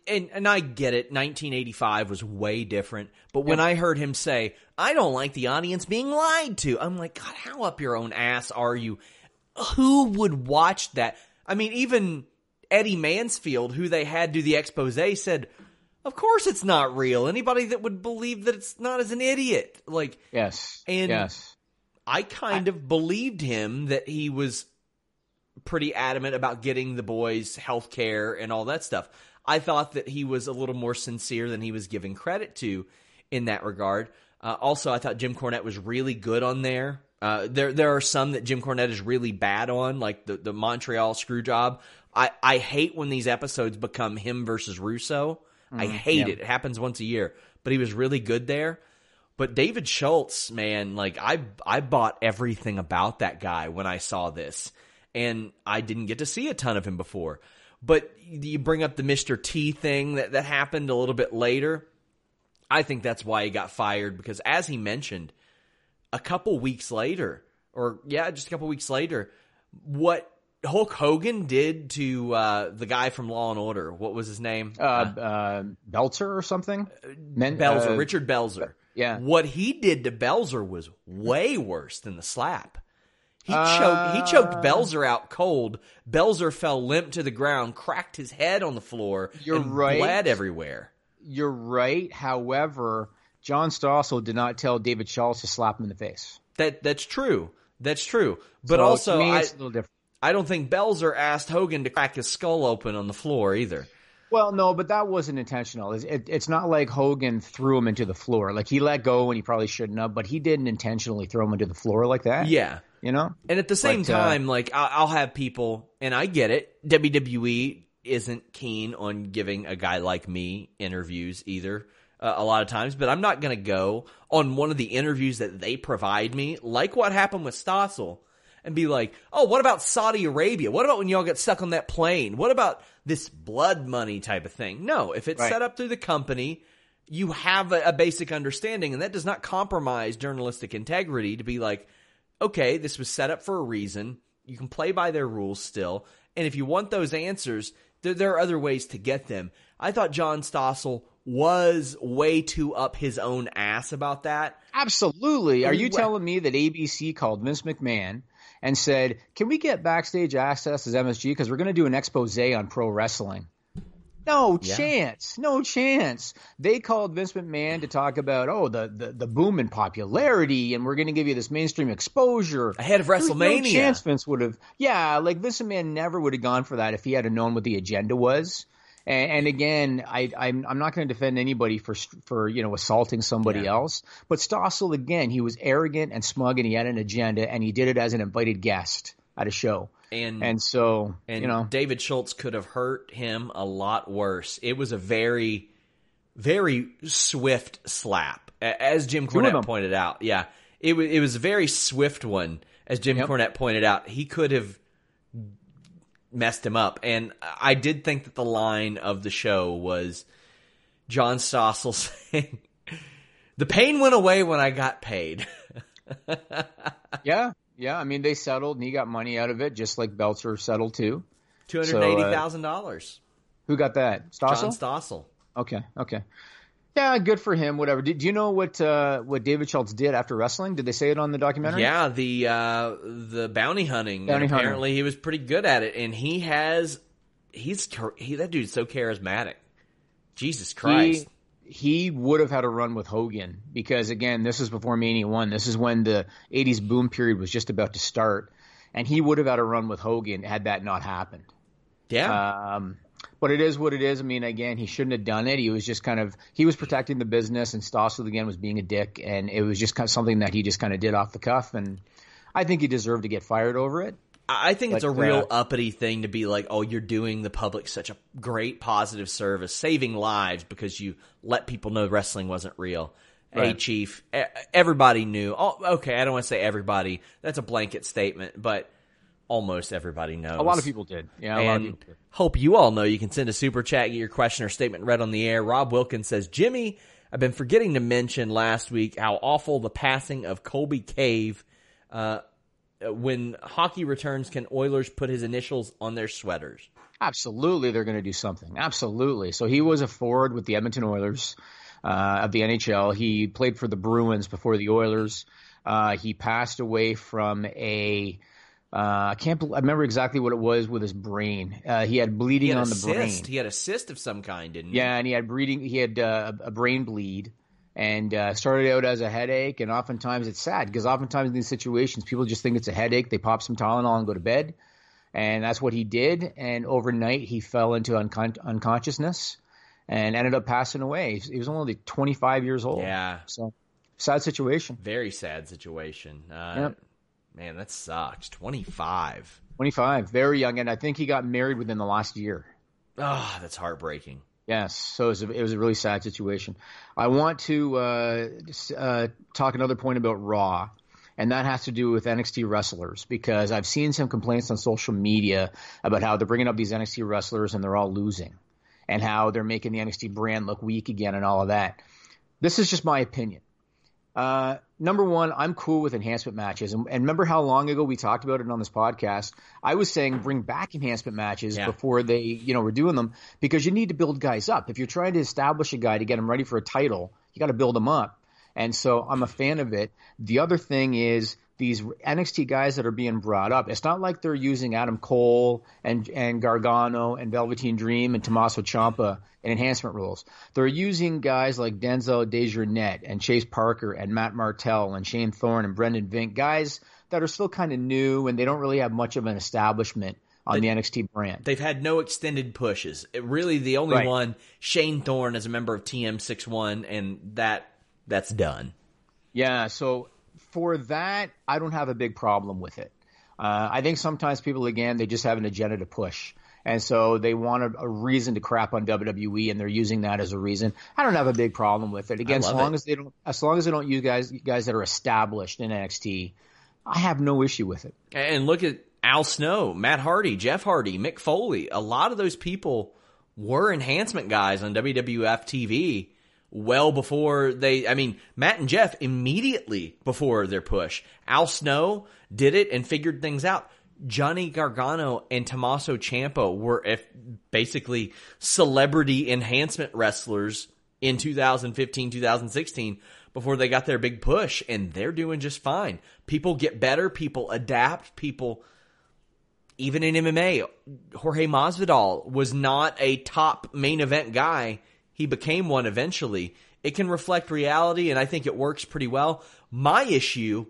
Speaker 1: And, and I get it. 1985 was way different. But when I heard him say, I don't like the audience being lied to, I'm like, God, how up your own ass are you? Who would watch that? I mean, even Eddie Mansfield, who they had do the expose, said, "Of course it's not real. Anybody that would believe that it's not is an idiot." Like,
Speaker 2: yes,
Speaker 1: and
Speaker 2: yes,
Speaker 1: I kind I, of believed him that he was pretty adamant about getting the boys health care and all that stuff. I thought that he was a little more sincere than he was giving credit to in that regard. Uh, also, I thought Jim Cornette was really good on there. Uh, there, there are some that Jim Cornette is really bad on, like the the Montreal screw job. I, I hate when these episodes become him versus Russo. Mm, I hate yeah. it. It happens once a year. But he was really good there. But David Schultz, man, like I I bought everything about that guy when I saw this. And I didn't get to see a ton of him before. But you bring up the Mr. T thing that, that happened a little bit later. I think that's why he got fired because as he mentioned, a couple weeks later, or yeah, just a couple weeks later, what Hulk Hogan did to uh, the guy from Law and Order. What was his name?
Speaker 2: Uh, uh, Belzer or something?
Speaker 1: Men, Belzer, uh, Richard Belzer.
Speaker 2: Yeah.
Speaker 1: What he did to Belzer was way worse than the slap. He choked. He choked uh, Belzer out cold. Belzer fell limp to the ground, cracked his head on the floor,
Speaker 2: You're
Speaker 1: and
Speaker 2: right.
Speaker 1: bled everywhere.
Speaker 2: You're right. However, John Stossel did not tell David Schultz to slap him in the face.
Speaker 1: That that's true. That's true. But so, also,
Speaker 2: me,
Speaker 1: I,
Speaker 2: a little different.
Speaker 1: I don't think Belzer asked Hogan to crack his skull open on the floor either.
Speaker 2: Well, no, but that wasn't intentional. It, it, it's not like Hogan threw him into the floor. Like he let go and he probably shouldn't have, but he didn't intentionally throw him into the floor like that.
Speaker 1: Yeah,
Speaker 2: you know.
Speaker 1: And at the same but, uh, time, uh, like I'll have people, and I get it. WWE isn't keen on giving a guy like me interviews either. Uh, a lot of times, but I'm not going to go on one of the interviews that they provide me, like what happened with Stossel and be like, oh, what about Saudi Arabia? What about when y'all get stuck on that plane? What about this blood money type of thing? No, if it's right. set up through the company, you have a, a basic understanding, and that does not compromise journalistic integrity to be like, okay, this was set up for a reason. You can play by their rules still. And if you want those answers, there, there are other ways to get them. I thought John Stossel was way too up his own ass about that.
Speaker 2: Absolutely. Are you telling me that ABC called Vince McMahon and said, "Can we get backstage access as MSG because we're going to do an expose on pro wrestling"? No yeah. chance. No chance. They called Vince McMahon to talk about, oh, the, the, the boom in popularity, and we're going to give you this mainstream exposure.
Speaker 1: Ahead of WrestleMania.
Speaker 2: no chance Vince would have. Yeah, like Vince McMahon never would have gone for that if he had known what the agenda was. And, and again, I, I'm I'm not going to defend anybody for for you know assaulting somebody
Speaker 1: Yeah.
Speaker 2: else. But Stossel again, he was arrogant and smug, and he had an agenda, and he did it as an invited guest at a show.
Speaker 1: And
Speaker 2: And so
Speaker 1: and
Speaker 2: you know,
Speaker 1: David Schultz could have hurt him a lot worse. It was a very, very swift slap, as Jim Cornette pointed out. Yeah, it was it was a very swift one, as Jim
Speaker 2: Yep.
Speaker 1: Cornette pointed out. He could have messed him up, and I did think that the line of the show was John Stossel saying, "The pain went away when I got paid."
Speaker 2: yeah, yeah. I mean, they settled, and he got money out of it, just like Belzer settled too.
Speaker 1: Two hundred uh, eighty thousand dollars.
Speaker 2: Who got that? Stossel.
Speaker 1: John Stossel.
Speaker 2: Okay, okay. Yeah, good for him. Whatever. Did do you know what uh, what David Schultz did after wrestling? Did they say it on the documentary?
Speaker 1: Yeah, the uh, the bounty hunting.
Speaker 2: Bounty
Speaker 1: apparently, he was pretty good at it, and he has he's he that dude's so charismatic. Jesus Christ!
Speaker 2: He, he would have had a run with Hogan because again, this is before Mania One. This is when the '80s boom period was just about to start, and he would have had a run with Hogan had that not happened.
Speaker 1: yeah,
Speaker 2: Um, but it is what it is. I mean, again, he shouldn't have done it. He was just kind of he was protecting the business, and Stossel again was being a dick, and it was just kind of something that he just kind of did off the cuff, and I think he deserved to get fired over it.
Speaker 1: I think it's a real
Speaker 2: uh,
Speaker 1: uppity thing to be like, oh, you're doing the public such a great positive service, saving lives because you let people know wrestling wasn't real. Hey, Chief, everybody knew. Oh, okay, I don't want to say everybody. That's a blanket statement, but almost everybody knows.
Speaker 2: A lot of people did. Yeah, a lot of
Speaker 1: and
Speaker 2: people did.
Speaker 1: hope you all know you can send a super chat, get your question or statement read on the air. Rob Wilkins says, Jimmy, I've been forgetting to mention last week how awful the passing of Colby Cave. Uh, when hockey returns, can Oilers put his initials on their sweaters?
Speaker 2: Absolutely, they're going to do something. Absolutely. So he was a forward with the Edmonton Oilers uh, of the NHL. He played for the Bruins before the Oilers. Uh, he passed away from a. Uh, I can't. bel I remember exactly what it was with his brain. Uh, he had bleeding
Speaker 1: He had
Speaker 2: on the brain.
Speaker 1: He had a cyst of some kind, didn't he?
Speaker 2: Yeah, and he had bleeding. He had uh, a brain bleed, and uh, started out as a headache. And oftentimes it's sad because oftentimes in these situations, people just think it's a headache. They pop some Tylenol and go to bed, and that's what he did. And overnight, he fell into uncon- unconsciousness and ended up passing away. He was only 25 years old.
Speaker 1: Yeah.
Speaker 2: So sad situation.
Speaker 1: Very sad situation. Uh,
Speaker 2: Yep.
Speaker 1: Man, that sucks. 25.
Speaker 2: 25, very young, and I think he got married within the last year.
Speaker 1: Ah, that's heartbreaking.
Speaker 2: Yes, so it was, a, it was a really sad situation. I want to uh, uh, talk another point about Raw, and that has to do with NXT wrestlers because I've seen some complaints on social media about how they're bringing up these NXT wrestlers and they're all losing, and how they're making the NXT brand look weak again and all of that. This is just my opinion. Uh, number one, I'm cool with enhancement matches. And, and remember how long ago we talked about it on this podcast? I was saying bring back enhancement matches
Speaker 1: Yeah.
Speaker 2: before they, you know, were doing them because you need to build guys up. If you're trying to establish a guy to get him ready for a title, you got to build him up. And so I'm a fan of it. The other thing is these NXT guys that are being brought up. It's not like they're using Adam Cole and and Gargano and Velveteen Dream and Tommaso Ciampa in enhancement roles. They're using guys like Denzel Dejournette and Chase Parker and Matt Martell and Shane Thorne and Brendan Vink, guys that are still kind of new and they don't really have much of an establishment on the NXT brand.
Speaker 1: They've had no extended pushes. It really, the only
Speaker 2: Right.
Speaker 1: one, Shane Thorne, as a member of TM61, and that that's done.
Speaker 2: Yeah, so for that, I don't have a big problem with it. Uh, I think sometimes people, again, they just have an agenda to push. And so they want a, a reason to crap on WWE, and they're using that as a reason. I don't have a big problem with it. Again, as long
Speaker 1: it.
Speaker 2: as they don't, as long as they don't use guys guys that are established in NXT, I have no issue with it.
Speaker 1: And look at Al Snow, Matt Hardy, Jeff Hardy, Mick Foley. A lot of those people were enhancement guys on WWF TV well before they, I mean, Matt and Jeff immediately before their push. Al Snow did it and figured things out. Johnny Gargano and Tommaso Ciampa were if basically celebrity enhancement wrestlers in 2015, 2016 before they got their big push and they're doing just fine. People get better, people adapt, people even in MMA, Jorge Masvidal was not a top main event guy. He became one eventually. It can reflect reality and I think it works pretty well. My issue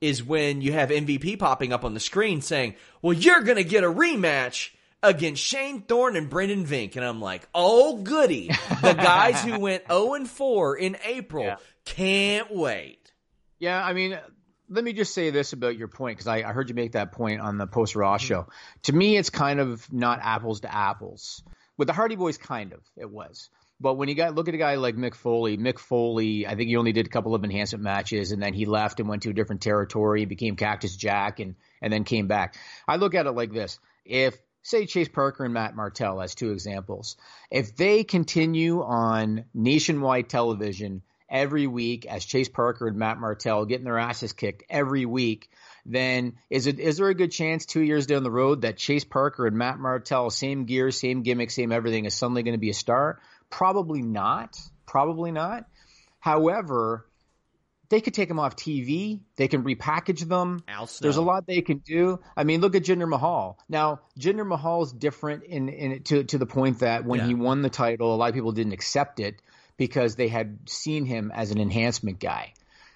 Speaker 1: is when you have MVP popping up on the screen saying, "Well, you're going to get a rematch." against Shane Thorne and Brendan Vink. And I'm like, oh, goody. The guys who went 0 and 4 in April
Speaker 2: Yeah.
Speaker 1: can't wait.
Speaker 2: Yeah, I mean, let me just say this about your point because I, I heard you make that point on the post Raw
Speaker 1: Mm-hmm.
Speaker 2: show. To me, it's kind of not apples to apples. With the Hardy Boys, kind of it was. But when you got look at a guy like Mick Foley, Mick Foley, I think he only did a couple of enhancement matches, and then he left and went to a different territory, became Cactus Jack, and and then came back. I look at it like this: if say Chase Parker and Matt Martell as two examples, if they continue on nationwide television every week as Chase Parker and Matt Martell getting their asses kicked every week, then is it is there a good chance two years down the road that Chase Parker and Matt Martell, same gear, same gimmick, same everything, is suddenly going to be a star? Probably not. Probably not. However, they could take them off TV. They can repackage them. There's a lot they can do. I mean, look at Jinder Mahal. Now, Jinder Mahal is different in, in to to the point that when
Speaker 1: Yeah.
Speaker 2: he won the title, a lot of people didn't accept it because they had seen him as an enhancement guy.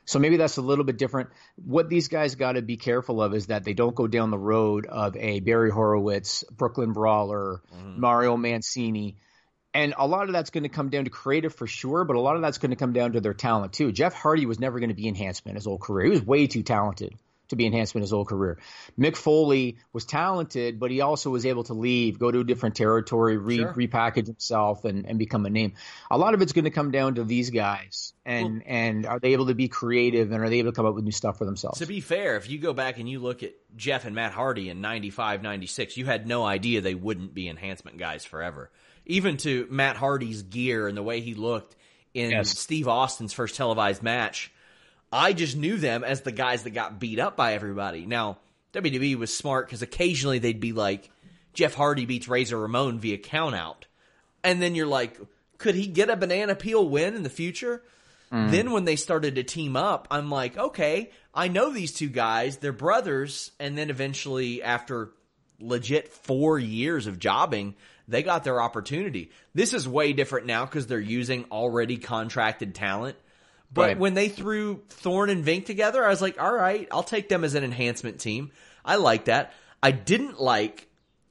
Speaker 2: So maybe that's a little bit different. What these guys got to be careful of is that they don't go down the road of a Barry Horowitz, Brooklyn Brawler, mm-hmm. Mario Mancini. And a lot of that's going to come down to creative for sure, but a lot of that's going to come down to their talent too. Jeff Hardy was never going to be enhancement his whole career. He was way too talented to be enhancement his whole career. Mick Foley was talented, but he also was able to leave, go to a different territory, re-
Speaker 1: Sure.
Speaker 2: repackage himself, and, and become a name. A lot of it's going to come down to these guys, and and are they able to be creative, and are they able to come up with new stuff for themselves?
Speaker 1: To be fair, if you go back and you look at Jeff and Matt Hardy in 95, 96, you had no idea they wouldn't be enhancement guys forever. Even to Matt Hardy's gear and the way he looked in
Speaker 2: Yes.
Speaker 1: Steve Austin's first televised match, I just knew them as the guys that got beat up by everybody. Now, WWE was smart because occasionally they'd be like, Jeff Hardy beats Razor Ramon via countout. And then you're like, could he get a banana peel win in the future? Mm. Then when they started to team up, I'm like, okay, I know these two guys, they're brothers, and then eventually after legit 4 years of jobbing, they got their opportunity. This is way different now cuz they're using already contracted talent. But
Speaker 2: Right.
Speaker 1: when they threw Thorne and Vink together, I was like, all right, I'll take them as an enhancement team. I like that. I didn't like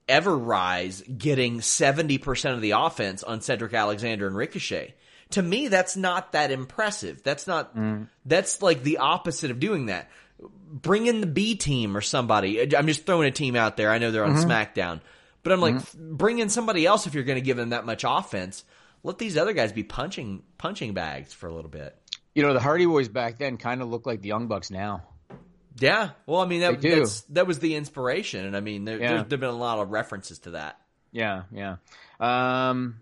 Speaker 1: Everrise getting 70% of the offense on Cedric Alexander and Ricochet. To me, that's not that impressive. That's not, mm. that's like the opposite of doing that. Bring in the B team or somebody. I'm just throwing a team out there. I know they're on mm-hmm. SmackDown, but I'm like, bring in somebody else if you're going to give them that much offense. Let these other guys be punching, punching bags for a little bit.
Speaker 2: you know, the Hardy Boys back then kind of look like the Young Bucks now.
Speaker 1: Yeah, well, I mean that that was the inspiration, and I mean there,
Speaker 2: Yeah.
Speaker 1: there, there've been a lot of references to that.
Speaker 2: Yeah, yeah. Um,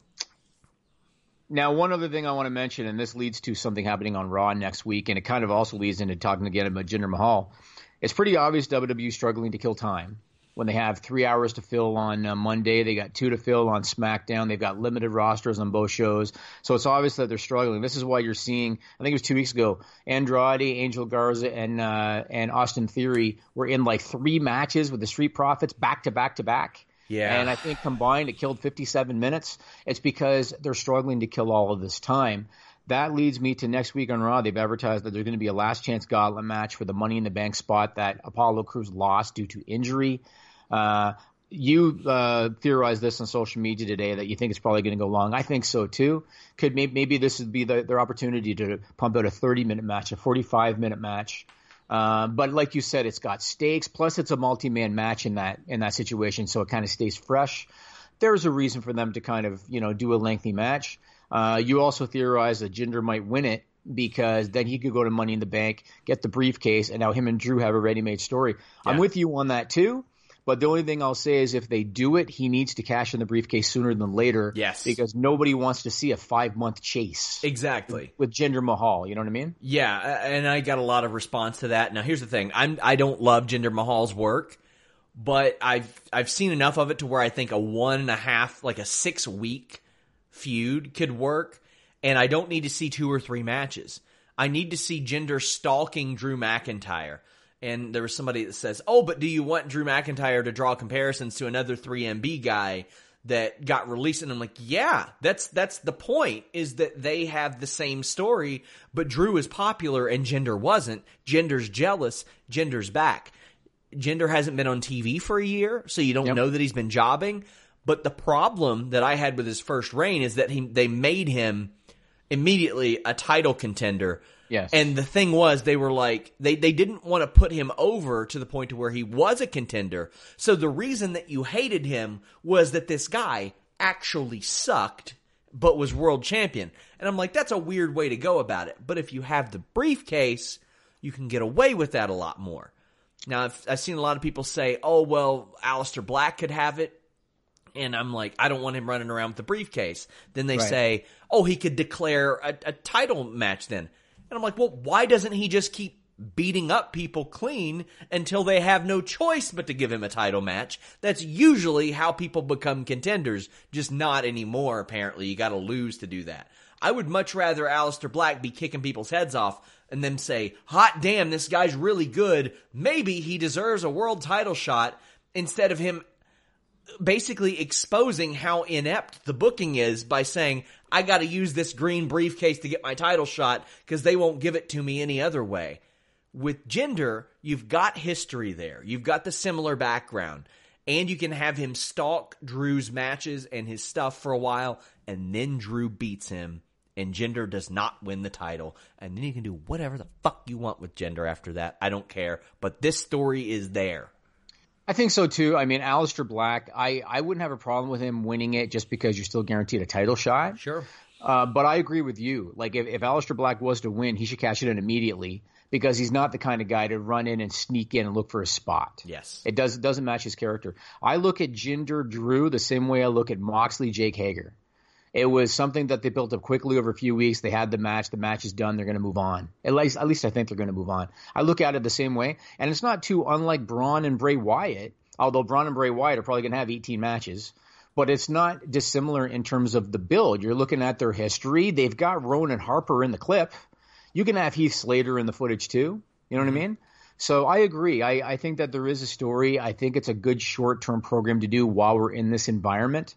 Speaker 2: now, one other thing I want to mention, and this leads to something happening on Raw next week, and it kind of also leads into talking again about Jinder Mahal. It's pretty obvious WWE struggling to kill time when they have three hours to fill on uh, Monday. They got two to fill on SmackDown. They've got limited rosters on both shows, so it's obvious that they're struggling. This is why you're seeing. I think it was two weeks ago. Andrade, Angel Garza, and uh, and Austin Theory were in like three matches with the Street Profits back to back to back.
Speaker 1: Yeah.
Speaker 2: And I think combined it killed 57 minutes. It's because they're struggling to kill all of this time. That leads me to next week on Raw. They've advertised that there's going to be a last chance gauntlet match for the Money in the Bank spot that Apollo Crews lost due to injury. Uh, you uh, theorized this on social media today that you think it's probably going to go long. I think so too. Could maybe, maybe this would be the, their opportunity to pump out a 30 minute match, a 45 minute match. Uh, but like you said, it's got stakes. Plus, it's a multi-man match in that in that situation, so it kind of stays fresh. There's a reason for them to kind of you know do a lengthy match. Uh, you also theorize that Jinder might win it because then he could go to Money in the Bank, get the briefcase, and now him and Drew have a ready-made story. I'm with you on that too. But the only thing I'll say is if they do it, he needs to cash in the briefcase sooner than later.
Speaker 1: Yes.
Speaker 2: Because nobody wants to see a five month chase
Speaker 1: Exactly.
Speaker 2: with Jinder Mahal. You know what I mean?
Speaker 1: Yeah, and I got a lot of response to that. Now, here's the thing: I'm I don't love Jinder Mahal's work, but I've I've seen enough of it to where I think a one and a half, like a six week feud could work, and I don't need to see two or three matches. I need to see Jinder stalking Drew McIntyre. And there was somebody that says, "Oh, but do you want Drew McIntyre to draw comparisons to another 3MB guy that got released?" And I'm like, "Yeah, that's that's the point is that they have the same story, but Drew is popular and Jinder wasn't. Jinder's jealous, Jinder's back. Jinder hasn't been on TV for a year, so you don't
Speaker 2: Yep.
Speaker 1: know that he's been jobbing. But the problem that I had with his first reign is that he they made him immediately a title contender.
Speaker 2: Yes.
Speaker 1: And the thing was they were like they they didn't want to put him over to the point to where he was a contender. So the reason that you hated him was that this guy actually sucked but was world champion. And I'm like that's a weird way to go about it. But if you have the briefcase, you can get away with that a lot more. Now, I've, I've seen a lot of people say, oh, well, Aleister Black could have it. And I'm like, I don't want him running around with the briefcase. Then they
Speaker 2: Right.
Speaker 1: say, oh, he could declare a, a title match then. And I'm like, well, why doesn't he just keep beating up people clean until they have no choice but to give him a title match? That's usually how people become contenders, just not anymore, apparently. You gotta lose to do that. I would much rather Aleister Black be kicking people's heads off and them say, hot damn, this guy's really good. Maybe he deserves a world title shot instead of him basically exposing how inept the booking is by saying, I got to use this green briefcase to get my title shot because they won't give it to me any other way. With Jinder, you've got history there. You've got the similar background. And you can have him stalk Drew's matches and his stuff for a while, and then Drew beats him, and Jinder does not win the title. And then you can do whatever the fuck you want with Jinder after that. I don't care. But this story is there.
Speaker 2: I think so too. I mean, Aleister Black, I, I wouldn't have a problem with him winning it just because you're still guaranteed a title shot.
Speaker 1: Sure.
Speaker 2: Uh, but I agree with you. Like, if, if Aleister Black was to win, he should cash it in immediately because he's not the kind of guy to run in and sneak in and look for a spot.
Speaker 1: Yes.
Speaker 2: It does it doesn't match his character. I look at Jinder Drew the same way I look at Moxley Jake Hager. It was something that they built up quickly over a few weeks. They had the match. The match is done. They're going to move on. At least, at least I think they're going to move on. I look at it the same way, and it's not too unlike Braun and Bray Wyatt. Although Braun and Bray Wyatt are probably going to have 18 matches, but it's not dissimilar in terms of the build. You're looking at their history. They've got Rowan Harper in the clip. You can have Heath Slater in the footage too. You know what I mm-hmm. mean? So I agree. I, I think that there is a story. I think it's a good short term program to do while we're in this environment.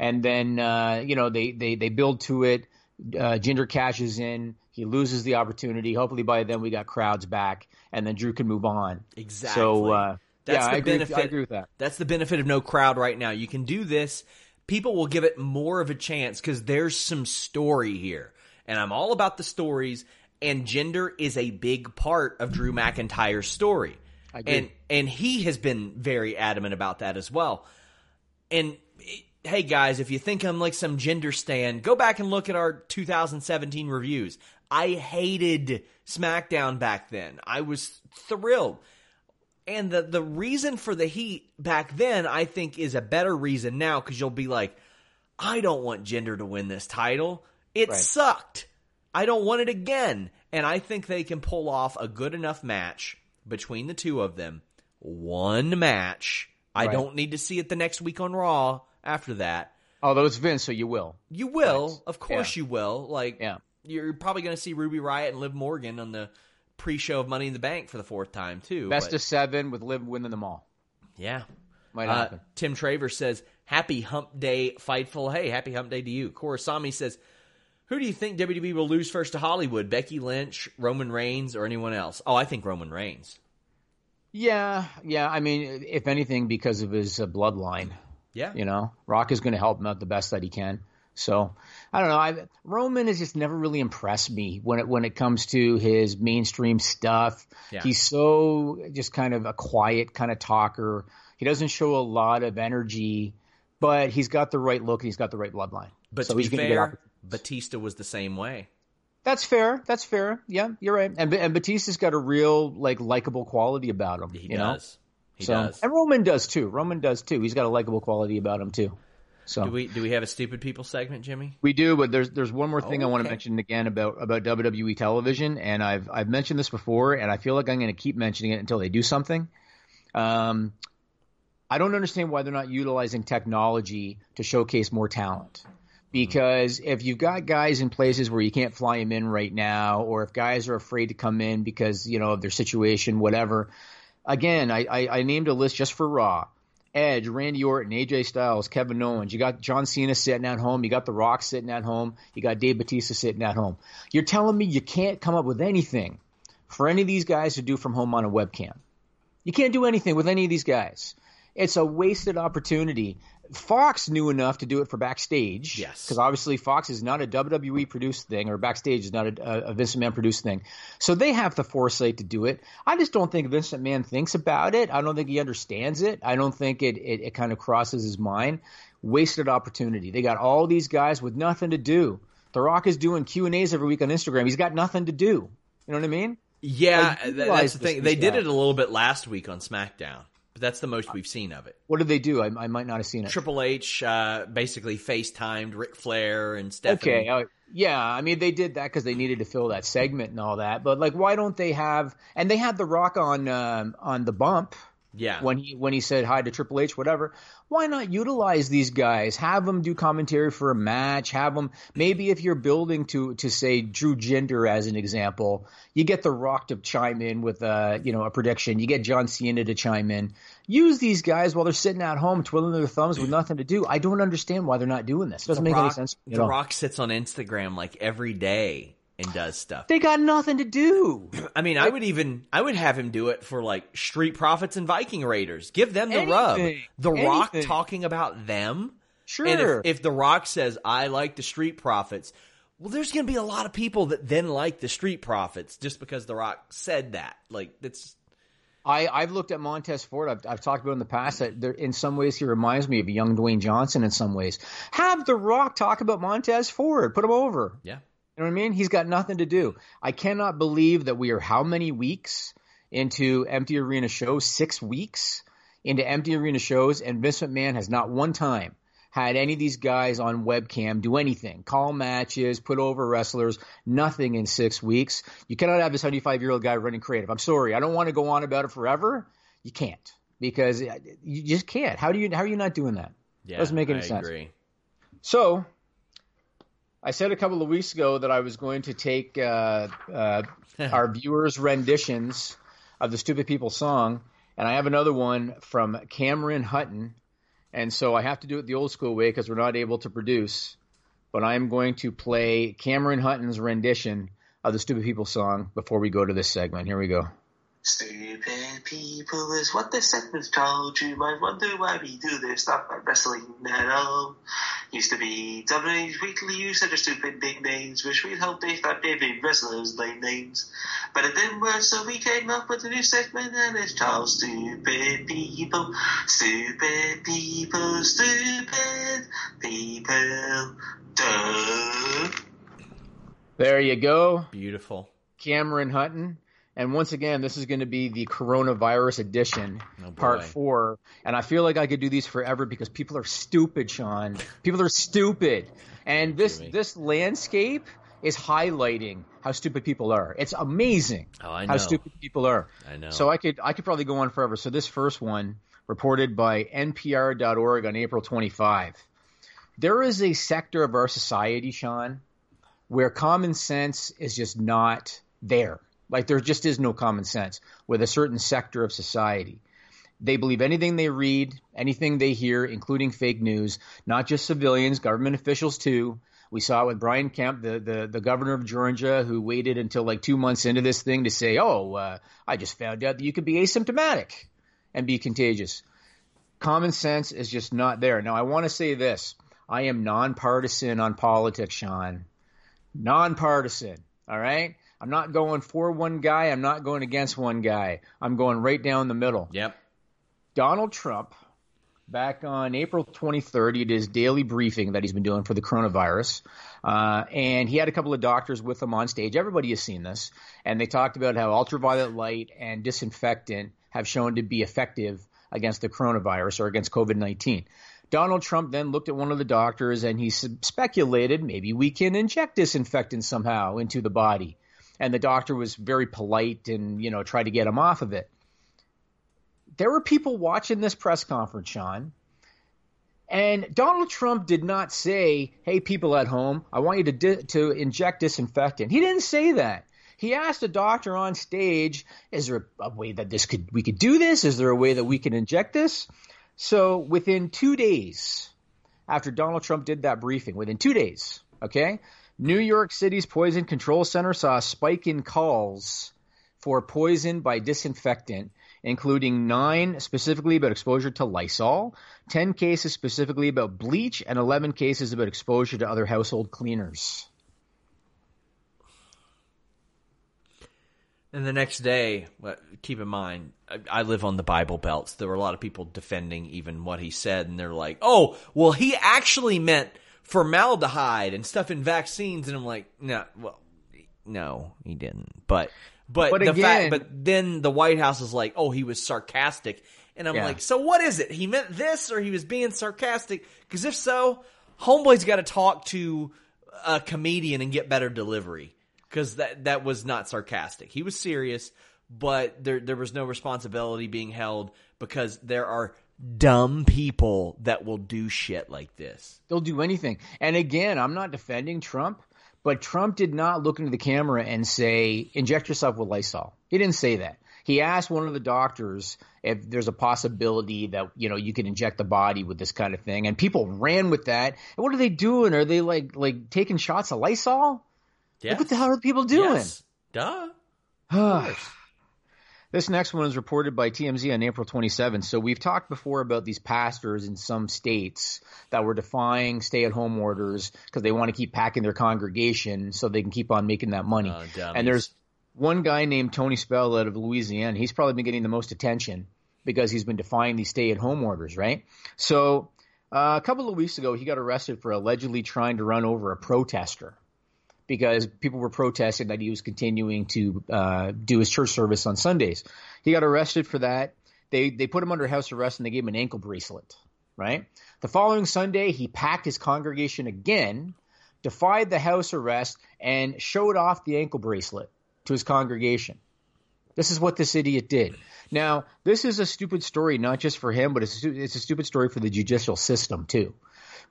Speaker 2: And then, uh, you know, they, they, they build to it. Uh, Jinder cashes in. He loses the opportunity. Hopefully by then we got crowds back and then Drew can move on.
Speaker 1: Exactly.
Speaker 2: So, uh,
Speaker 1: That's
Speaker 2: yeah,
Speaker 1: the
Speaker 2: I agree,
Speaker 1: benefit.
Speaker 2: I agree with that.
Speaker 1: That's the benefit of no crowd right now. You can do this. People will give it more of a chance because there's some story here. And I'm all about the stories, and Jinder is a big part of Drew McIntyre's story.
Speaker 2: agree.
Speaker 1: And and he has been very adamant about that as well. And hey guys, if you think I'm like some Jinder stan, go back and look at our 2017 reviews. I hated SmackDown back then. I was thrilled. And the the reason for the heat back then, I think, is a better reason now because you'll be like, I don't want Jinder to win this title. It
Speaker 2: Right.
Speaker 1: sucked. I don't want it again. And I think they can pull off a good enough match between the two of them. One match. I
Speaker 2: Right.
Speaker 1: don't need to see it the next week on Raw after that.
Speaker 2: Although it's Vince, so you will.
Speaker 1: You will,
Speaker 2: Right.
Speaker 1: of course
Speaker 2: Yeah.
Speaker 1: you will. Like
Speaker 2: Yeah.
Speaker 1: you're probably going to see Ruby Riot and Liv Morgan on the pre-show of Money in the Bank for the fourth time too.
Speaker 2: Best
Speaker 1: but-
Speaker 2: of seven with Liv winning them all.
Speaker 1: yeah.
Speaker 2: Might
Speaker 1: Uh,
Speaker 2: happen.
Speaker 1: Tim Travers says, "Happy Hump Day, Fightful." Hey, happy Hump Day to you. Korasami says, "Who do you think WWE will lose first to Hollywood? Becky Lynch, Roman Reigns, or anyone else?" Oh, I think Roman Reigns.
Speaker 2: Yeah, yeah. I mean, if anything, because of his uh, bloodline,
Speaker 1: Yeah,
Speaker 2: you know, Rock is going to help him out the best that he can. So I don't know. I, Roman has just never really impressed me when it when it comes to his mainstream stuff.
Speaker 1: Yeah.
Speaker 2: He's so just kind of a quiet kind of talker. He doesn't show a lot of energy, but he's got the right look and he's got the right bloodline.
Speaker 1: but
Speaker 2: so
Speaker 1: to be
Speaker 2: he's gonna get
Speaker 1: fair. Batista was the same way.
Speaker 2: That's fair. That's fair. Yeah, you're right. And and Batista's got a real like likable quality about him.
Speaker 1: He
Speaker 2: you know?
Speaker 1: Does. He
Speaker 2: so,
Speaker 1: does.
Speaker 2: And Roman does too. Roman does too. He's got a likable quality about him too. So
Speaker 1: Do we do we have a stupid people segment, Jimmy?
Speaker 2: We do, but there's there's one more thing I want to mention again about about WWE television, and I've I've mentioned this before, and I feel like I'm going to keep mentioning it until they do something. Um, I don't understand why they're not utilizing technology to showcase more talent. Because if you've got guys in places where you can't fly them in right now, or if guys are afraid to come in because you know of their situation, whatever. Again, I, I, I named a list just for Raw. Edge, Randy Orton, AJ Styles, Kevin Owens. You got John Cena sitting at home. You got The Rock sitting at home. You got Dave Batista sitting at home. You're telling me you can't come up with anything for any of these guys to do from home on a webcam. You can't do anything with any of these guys. It's a wasted opportunity. Fox knew enough to do it for backstage.
Speaker 1: Yes.
Speaker 2: Because obviously Fox is not a WWE produced thing, or backstage is not a, a Vince McMahon produced thing. So they have the foresight to do it. I just don't think Vincent McMahon thinks about it. I don't think he understands it. I don't think it, it, it kind of crosses his mind. Wasted opportunity. They got all these guys with nothing to do. The Rock is doing Q and A's every week on Instagram. He's got nothing to do. You know what I mean?
Speaker 1: Yeah,
Speaker 2: Like,
Speaker 1: that's the thing. They did it a little bit last week on SmackDown, but that's the most we've seen of it.
Speaker 2: What did they do? I, I might not have seen it.
Speaker 1: Triple H uh, basically FaceTimed Ric Flair and Stephanie.
Speaker 2: Okay, uh, yeah, I mean they did that because they needed to fill that segment and all that. But like, why don't they have? And they had The Rock on um, on the bump
Speaker 1: yeah.
Speaker 2: when he when he said hi to Triple H, whatever. Why not utilize these guys? Have them do commentary for a match. Have them maybe if you're building to to say Drew Jinder as an example, you get The Rock to chime in with a you know a prediction. You get John Cena to chime in. Use these guys while they're sitting at home twiddling their thumbs with nothing to do. I don't understand why they're not doing this. It doesn't
Speaker 1: The
Speaker 2: make any sense.
Speaker 1: The. Rock sits on Instagram like every day and does stuff.
Speaker 2: They got nothing to do.
Speaker 1: I mean, I would even I would have him do it for like Street Profits and Viking Raiders. Give them the rub.
Speaker 2: Anything.
Speaker 1: The Rock talking about them.
Speaker 2: Sure.
Speaker 1: And if, if The Rock says I like the Street Profits, well, there's going to be a lot of people that then like the Street Profits just because The Rock said that. Like that's
Speaker 2: I, I've looked at Montez Ford. I've, I've talked about in the past that there, in some ways he reminds me of young Dwayne Johnson. In some ways, have The Rock talk about Montez Ford. Put him over.
Speaker 1: yeah.
Speaker 2: You know what I mean? He's got nothing to do. I cannot believe that we are how many weeks into empty arena shows? Six weeks into empty arena shows, and Vince McMahon has not one time had any of these guys on webcam do anything, call matches, put over wrestlers, nothing in six weeks. You cannot have a 75 year old guy running creative. I'm sorry. I don't want to go on about it forever. You can't because you just can't. How do you, how are you not doing that?
Speaker 1: Yeah.
Speaker 2: Doesn't make any
Speaker 1: I
Speaker 2: sense.
Speaker 1: Agree.
Speaker 2: So, I said a couple of weeks ago that I was going to take uh, uh, our viewers' renditions of the Stupid People song, and I have another one from Cameron Hutton, and so I have to do it the old school way because we're not able to produce. But I am going to play Cameron Hutton's rendition of the Stupid People song before we go to this segment. Here we go.
Speaker 4: Stupid people is what this segment's called. You might wonder why we do this stuff like wrestling at all. Used to be WWE's weekly use of stupid big names, which we'd hope they start giving wrestlers lame names. But it didn't work, so we came up with a new segment, and it's called Stupid People. Stupid people, stupid people. Duh.
Speaker 2: There you go.
Speaker 1: Beautiful.
Speaker 2: Cameron Hutton. And once again, this is going to be the coronavirus edition,
Speaker 1: Oh,
Speaker 2: part four. And I feel like I could do these forever because people are stupid, Sean. People are stupid. And this this landscape is highlighting how stupid people are. It's amazing
Speaker 1: Oh,
Speaker 2: how stupid people are.
Speaker 1: I know.
Speaker 2: So I could I could probably go on forever. So this first one, reported by NPR.org on April 25. There is a sector of our society, Sean, where common sense is just not there. Like there just is no common sense with a certain sector of society. They believe anything they read, anything they hear, including fake news, not just civilians, government officials too. We saw it with Brian Kemp, the, the, the governor of Georgia, who waited until like two months into this thing to say, oh, uh, I just found out that you could be asymptomatic and be contagious. Common sense is just not there. Now, I want to say this I am nonpartisan on politics, Sean. Nonpartisan, all right? I'm not going for one guy. I'm not going against one guy. I'm going right down the middle.
Speaker 1: Yep.
Speaker 2: Donald Trump, back on April 23rd, he did his daily briefing that he's been doing for the coronavirus. Uh, and he had a couple of doctors with him on stage. Everybody has seen this. And they talked about how ultraviolet light and disinfectant have shown to be effective against the coronavirus or against COVID 19. Donald Trump then looked at one of the doctors and he speculated maybe we can inject disinfectant somehow into the body. And the doctor was very polite and, you know, tried to get him off of it there were people watching this press conference, Sean. And Donald Trump did not say, "Hey, people at home, I want you to di- to inject disinfectant." He didn't say that. He asked a doctor on stage, "Is there a way that this could we could do this? Is there a way that we can inject this?" So within two days after Donald Trump did that briefing, within two days, okay, New York City's Poison Control Center saw a spike in calls for poison by disinfectant including nine specifically about exposure to Lysol, 10 cases specifically about bleach, and 11 cases about exposure to other household cleaners.
Speaker 1: And the next day, keep in mind, I live on the Bible Belts. There were a lot of people defending even what he said, and they're like, "Oh, well, he actually meant formaldehyde and stuff in vaccines." And I'm like, "No, well, no, he didn't." But, but,
Speaker 2: But
Speaker 1: the
Speaker 2: again-
Speaker 1: fact, but then the White House is like, "Oh, he was sarcastic," and I'm
Speaker 2: Yeah.
Speaker 1: like, "So what is it? He meant this, or he was being sarcastic?" Because if so, Homeboy's got to talk to a comedian and get better delivery because that that was not sarcastic. He was serious, but there there was no responsibility being held because there are dumb people that will do shit like this.
Speaker 2: They'll do anything. And again, I'm not defending Trump, but Trump did not look into the camera and say, inject yourself with Lysol. He didn't say that. He asked one of the doctors if there's a possibility that, you know, you could inject the body with this kind of thing. And people ran with that. And what are they doing? Are they like like taking shots of Lysol?
Speaker 1: Yeah.
Speaker 2: Like, what the hell are people doing?
Speaker 1: Yes. Duh.
Speaker 2: This next one is reported by TMZ on April 27th. So we've talked before about these pastors in some states that were defying stay-at-home orders because they want to keep packing their congregation so they can keep on making that money.
Speaker 1: Oh,
Speaker 2: and there's one guy named Tony Spell out of Louisiana. He's probably been getting the most attention because he's been defying these stay-at-home orders, right? So uh, a couple of weeks ago, he got arrested for allegedly trying to run over a protester because people were protesting that he was continuing to uh, do his church service on Sundays. He got arrested for that. They they put him under house arrest and they gave him an ankle bracelet. Right. The following Sunday, he packed his congregation again, defied the house arrest, and showed off the ankle bracelet to his congregation. This is what this idiot did. Now, this is a stupid story, not just for him, but it's it's a stupid story for the judicial system too.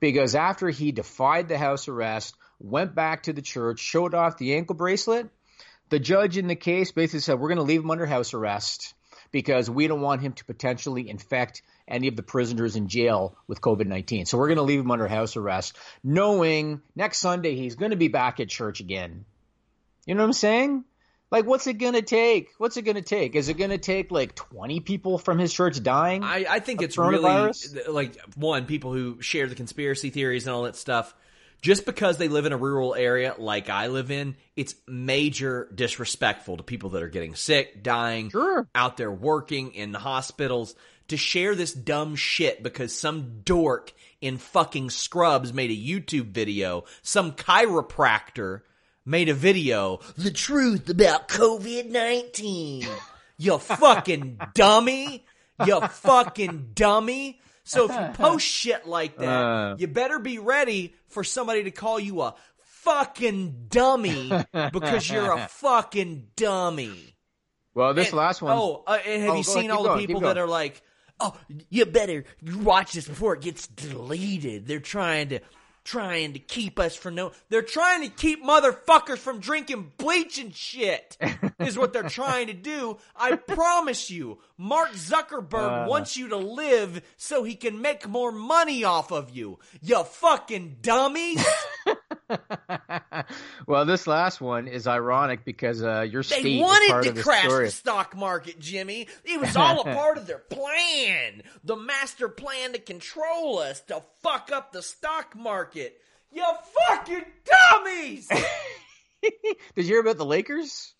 Speaker 2: Because after he defied the house arrest, went back to the church, showed off the ankle bracelet, the judge in the case basically said, We're going to leave him under house arrest because we don't want him to potentially infect any of the prisoners in jail with COVID 19. So we're going to leave him under house arrest, knowing next Sunday he's going to be back at church again. You know what I'm saying? Like, what's it going to take? What's it going to take? Is it going to take like 20 people from his church dying?
Speaker 1: I, I think it's really like one people who share the conspiracy theories and all that stuff. Just because they live in a rural area like I live in, it's major disrespectful to people that are getting sick, dying,
Speaker 2: Sure.
Speaker 1: out there working in the hospitals to share this dumb shit because some dork in fucking scrubs made a YouTube video, some chiropractor made a video, the truth about COVID-19. You fucking dummy. You fucking dummy. So if you post shit like that,
Speaker 2: Uh.
Speaker 1: you better be ready for somebody to call you a fucking dummy because you're a fucking dummy.
Speaker 2: well, this
Speaker 1: And-
Speaker 2: last one.
Speaker 1: Oh, uh, and have
Speaker 2: Oh,
Speaker 1: you seen
Speaker 2: keep
Speaker 1: all the
Speaker 2: going, keep
Speaker 1: people that are like, "Oh, you better watch this before it gets deleted." They're trying to trying to keep us from no. They're trying to keep motherfuckers from drinking bleach and shit. is what they're trying to do. I promise you, Mark Zuckerberg
Speaker 2: Uh.
Speaker 1: wants you to live so he can make more money off of you. You fucking dummies.
Speaker 2: well, this last one is ironic because uh, your
Speaker 1: They
Speaker 2: state
Speaker 1: wanted
Speaker 2: of
Speaker 1: to
Speaker 2: the
Speaker 1: crash
Speaker 2: story.
Speaker 1: the stock market, Jimmy. It was all a part of their plan. The master plan to control us, to fuck up the stock market. You fucking dummies!
Speaker 2: Did you hear about the Lakers?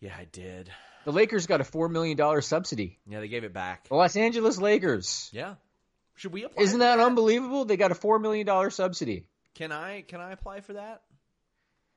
Speaker 1: yeah, I did.
Speaker 2: The Lakers got a four million dollar subsidy.
Speaker 1: Yeah, they gave it back.
Speaker 2: The Los Angeles Lakers.
Speaker 1: Yeah. Should we apply?
Speaker 2: Isn't
Speaker 1: for
Speaker 2: that unbelievable? They got a four million dollar subsidy.
Speaker 1: Can I can I apply for that?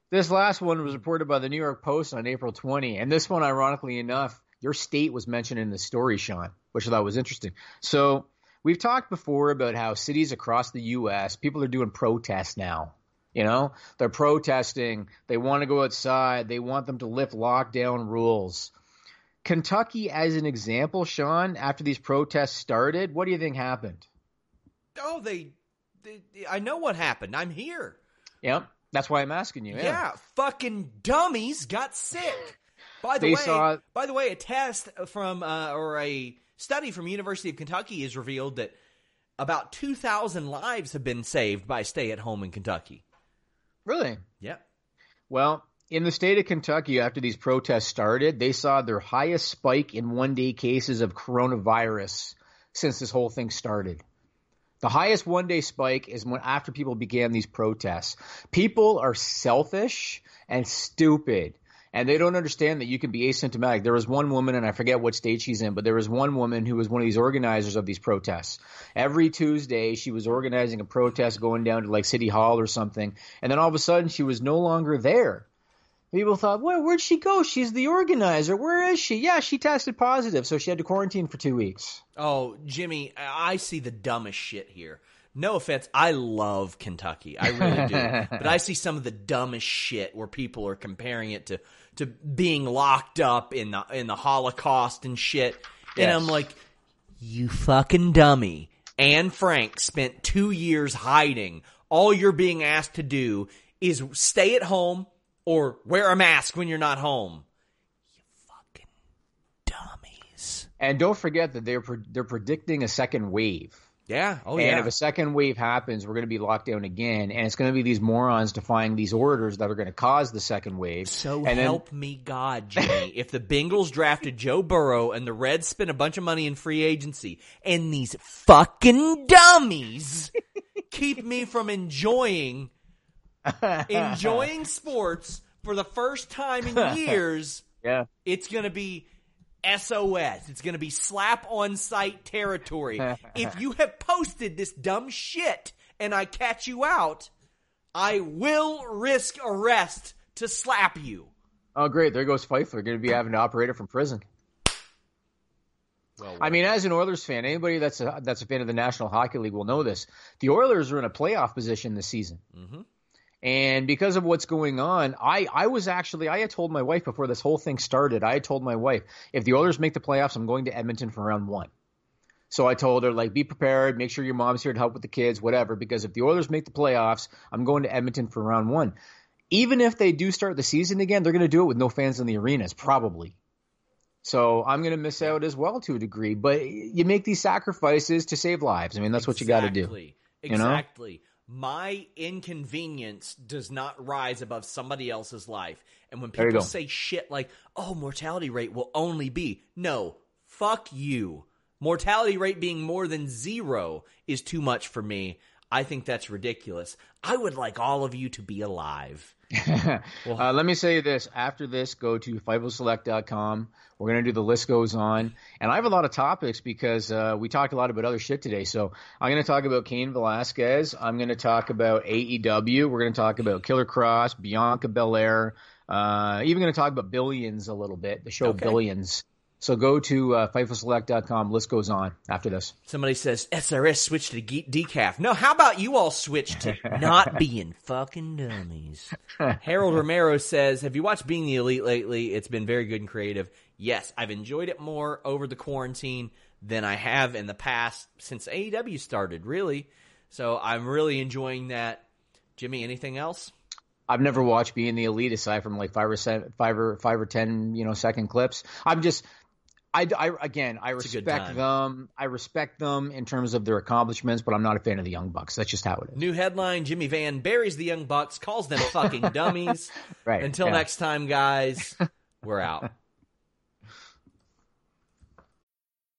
Speaker 2: This last one was reported by the New York Post on April 20, and this one, ironically enough, your state was mentioned in the story, Sean, which I thought was interesting. So we've talked before about how cities across the U.S. people are doing protests now. You know, they're protesting. They want to go outside. They want them to lift lockdown rules. Kentucky, as an example, Sean, after these protests started, what do you think happened?
Speaker 1: Oh, they, they I know what happened. I'm here.
Speaker 2: Yep, that's why I'm asking you.
Speaker 1: Yeah, fucking dummies got sick. By the
Speaker 2: They
Speaker 1: way,
Speaker 2: saw-
Speaker 1: by the way, a test from uh, or a study from University of Kentucky has revealed that about 2,000 lives have been saved by stay at home in Kentucky.
Speaker 2: Really?
Speaker 1: Yep.
Speaker 2: Well, in the state of Kentucky, after these protests started, they saw their highest spike in one day cases of coronavirus since this whole thing started. The highest one day spike is when after people began these protests. People are selfish and stupid and they don't understand that you can be asymptomatic. There was one woman, and I forget what state she's in, but there was one woman who was one of these organizers of these protests. Every Tuesday, she was organizing a protest going down to like City Hall or something, and then all of a sudden, she was no longer there. People thought, well, where'd she go? She's the organizer. Where is she? Yeah, she tested positive, so she had to quarantine for two weeks.
Speaker 1: Oh, Jimmy, I see the dumbest shit here. No offense, I love Kentucky. I really do. but I see some of the dumbest shit where people are comparing it to to being locked up in the in the Holocaust and shit. And I'm like, you fucking dummy. Anne Frank spent two years hiding. All you're being asked to do is stay at home or wear a mask when you're not home. You fucking dummies.
Speaker 2: And don't forget that they're pre- they're predicting a second wave.
Speaker 1: Yeah. Oh
Speaker 2: and
Speaker 1: yeah.
Speaker 2: if a second wave happens, we're going to be locked down again, and it's going to be these morons defying these orders that are going to cause the second wave.
Speaker 1: So
Speaker 2: and then-
Speaker 1: help me God, Jimmy. if the Bengals drafted Joe Burrow and the Reds spent a bunch of money in free agency and these fucking dummies keep me from enjoying enjoying sports for the first time in years,
Speaker 2: yeah,
Speaker 1: it's going to be SOS. It's going to be slap on sight territory. if you have posted this dumb shit and I catch you out, I will risk arrest to slap you.
Speaker 2: Oh, great! There goes Pfeiffer. Going to be having to operate it from prison. Well, I mean, as an Oilers fan, anybody that's a, that's a fan of the National Hockey League will know this. The Oilers are in a playoff position this season, mm-hmm. And because of what's going on, I I was actually I had told my wife before this whole thing started. I had told my wife if the Oilers make the playoffs, I'm going to Edmonton for round one. So I told her like, be prepared, make sure your mom's here to help with the kids, whatever. Because if the Oilers make the playoffs, I'm going to Edmonton for round one. Even if they do start the season again, they're going to do it with no fans in the arenas, probably. So I'm going to miss out as well to a degree. But you make these sacrifices to save lives. I mean, that's what you got to do.
Speaker 1: Exactly.
Speaker 2: you know?
Speaker 1: My inconvenience does not rise above somebody else's life. And when people say shit like, oh, mortality rate will only be, no, fuck you. Mortality rate being more than zero is too much for me. I think that's ridiculous. I would like all of you to be alive.
Speaker 2: uh, let me say this. After this, go to FightfulSelect.com. We're going to do the list goes on. And I have a lot of topics because uh, we talked a lot about other shit today. So I'm going to talk about Cain Velasquez. I'm going to talk about AEW. We're going to talk about Killer Kross, Bianca Belair. Uh, even going to talk about Billions a little bit, the show
Speaker 1: Okay.
Speaker 2: Billions. So go to uh. List goes on after this.
Speaker 1: Somebody says SRS switched to ge- decaf. No, how about you all switch to not being fucking dummies? Harold Romero says, "Have you watched Being the Elite lately? It's been very good and creative. Yes, I've enjoyed it more over the quarantine than I have in the past since AEW started. Really, so I'm really enjoying that. Jimmy, anything else?
Speaker 2: I've never watched Being the Elite aside from like five or seven, five or five or ten, you know, second clips. I'm just, I, I again, I
Speaker 1: good
Speaker 2: respect them. I respect them in terms of their accomplishments, but I'm not a fan of the Young Bucks. That's just how it is.
Speaker 1: New headline: Jimmy Van buries the Young Bucks, calls them fucking dummies.
Speaker 2: Right,
Speaker 1: Until
Speaker 2: yeah.
Speaker 1: next time, guys. We're out."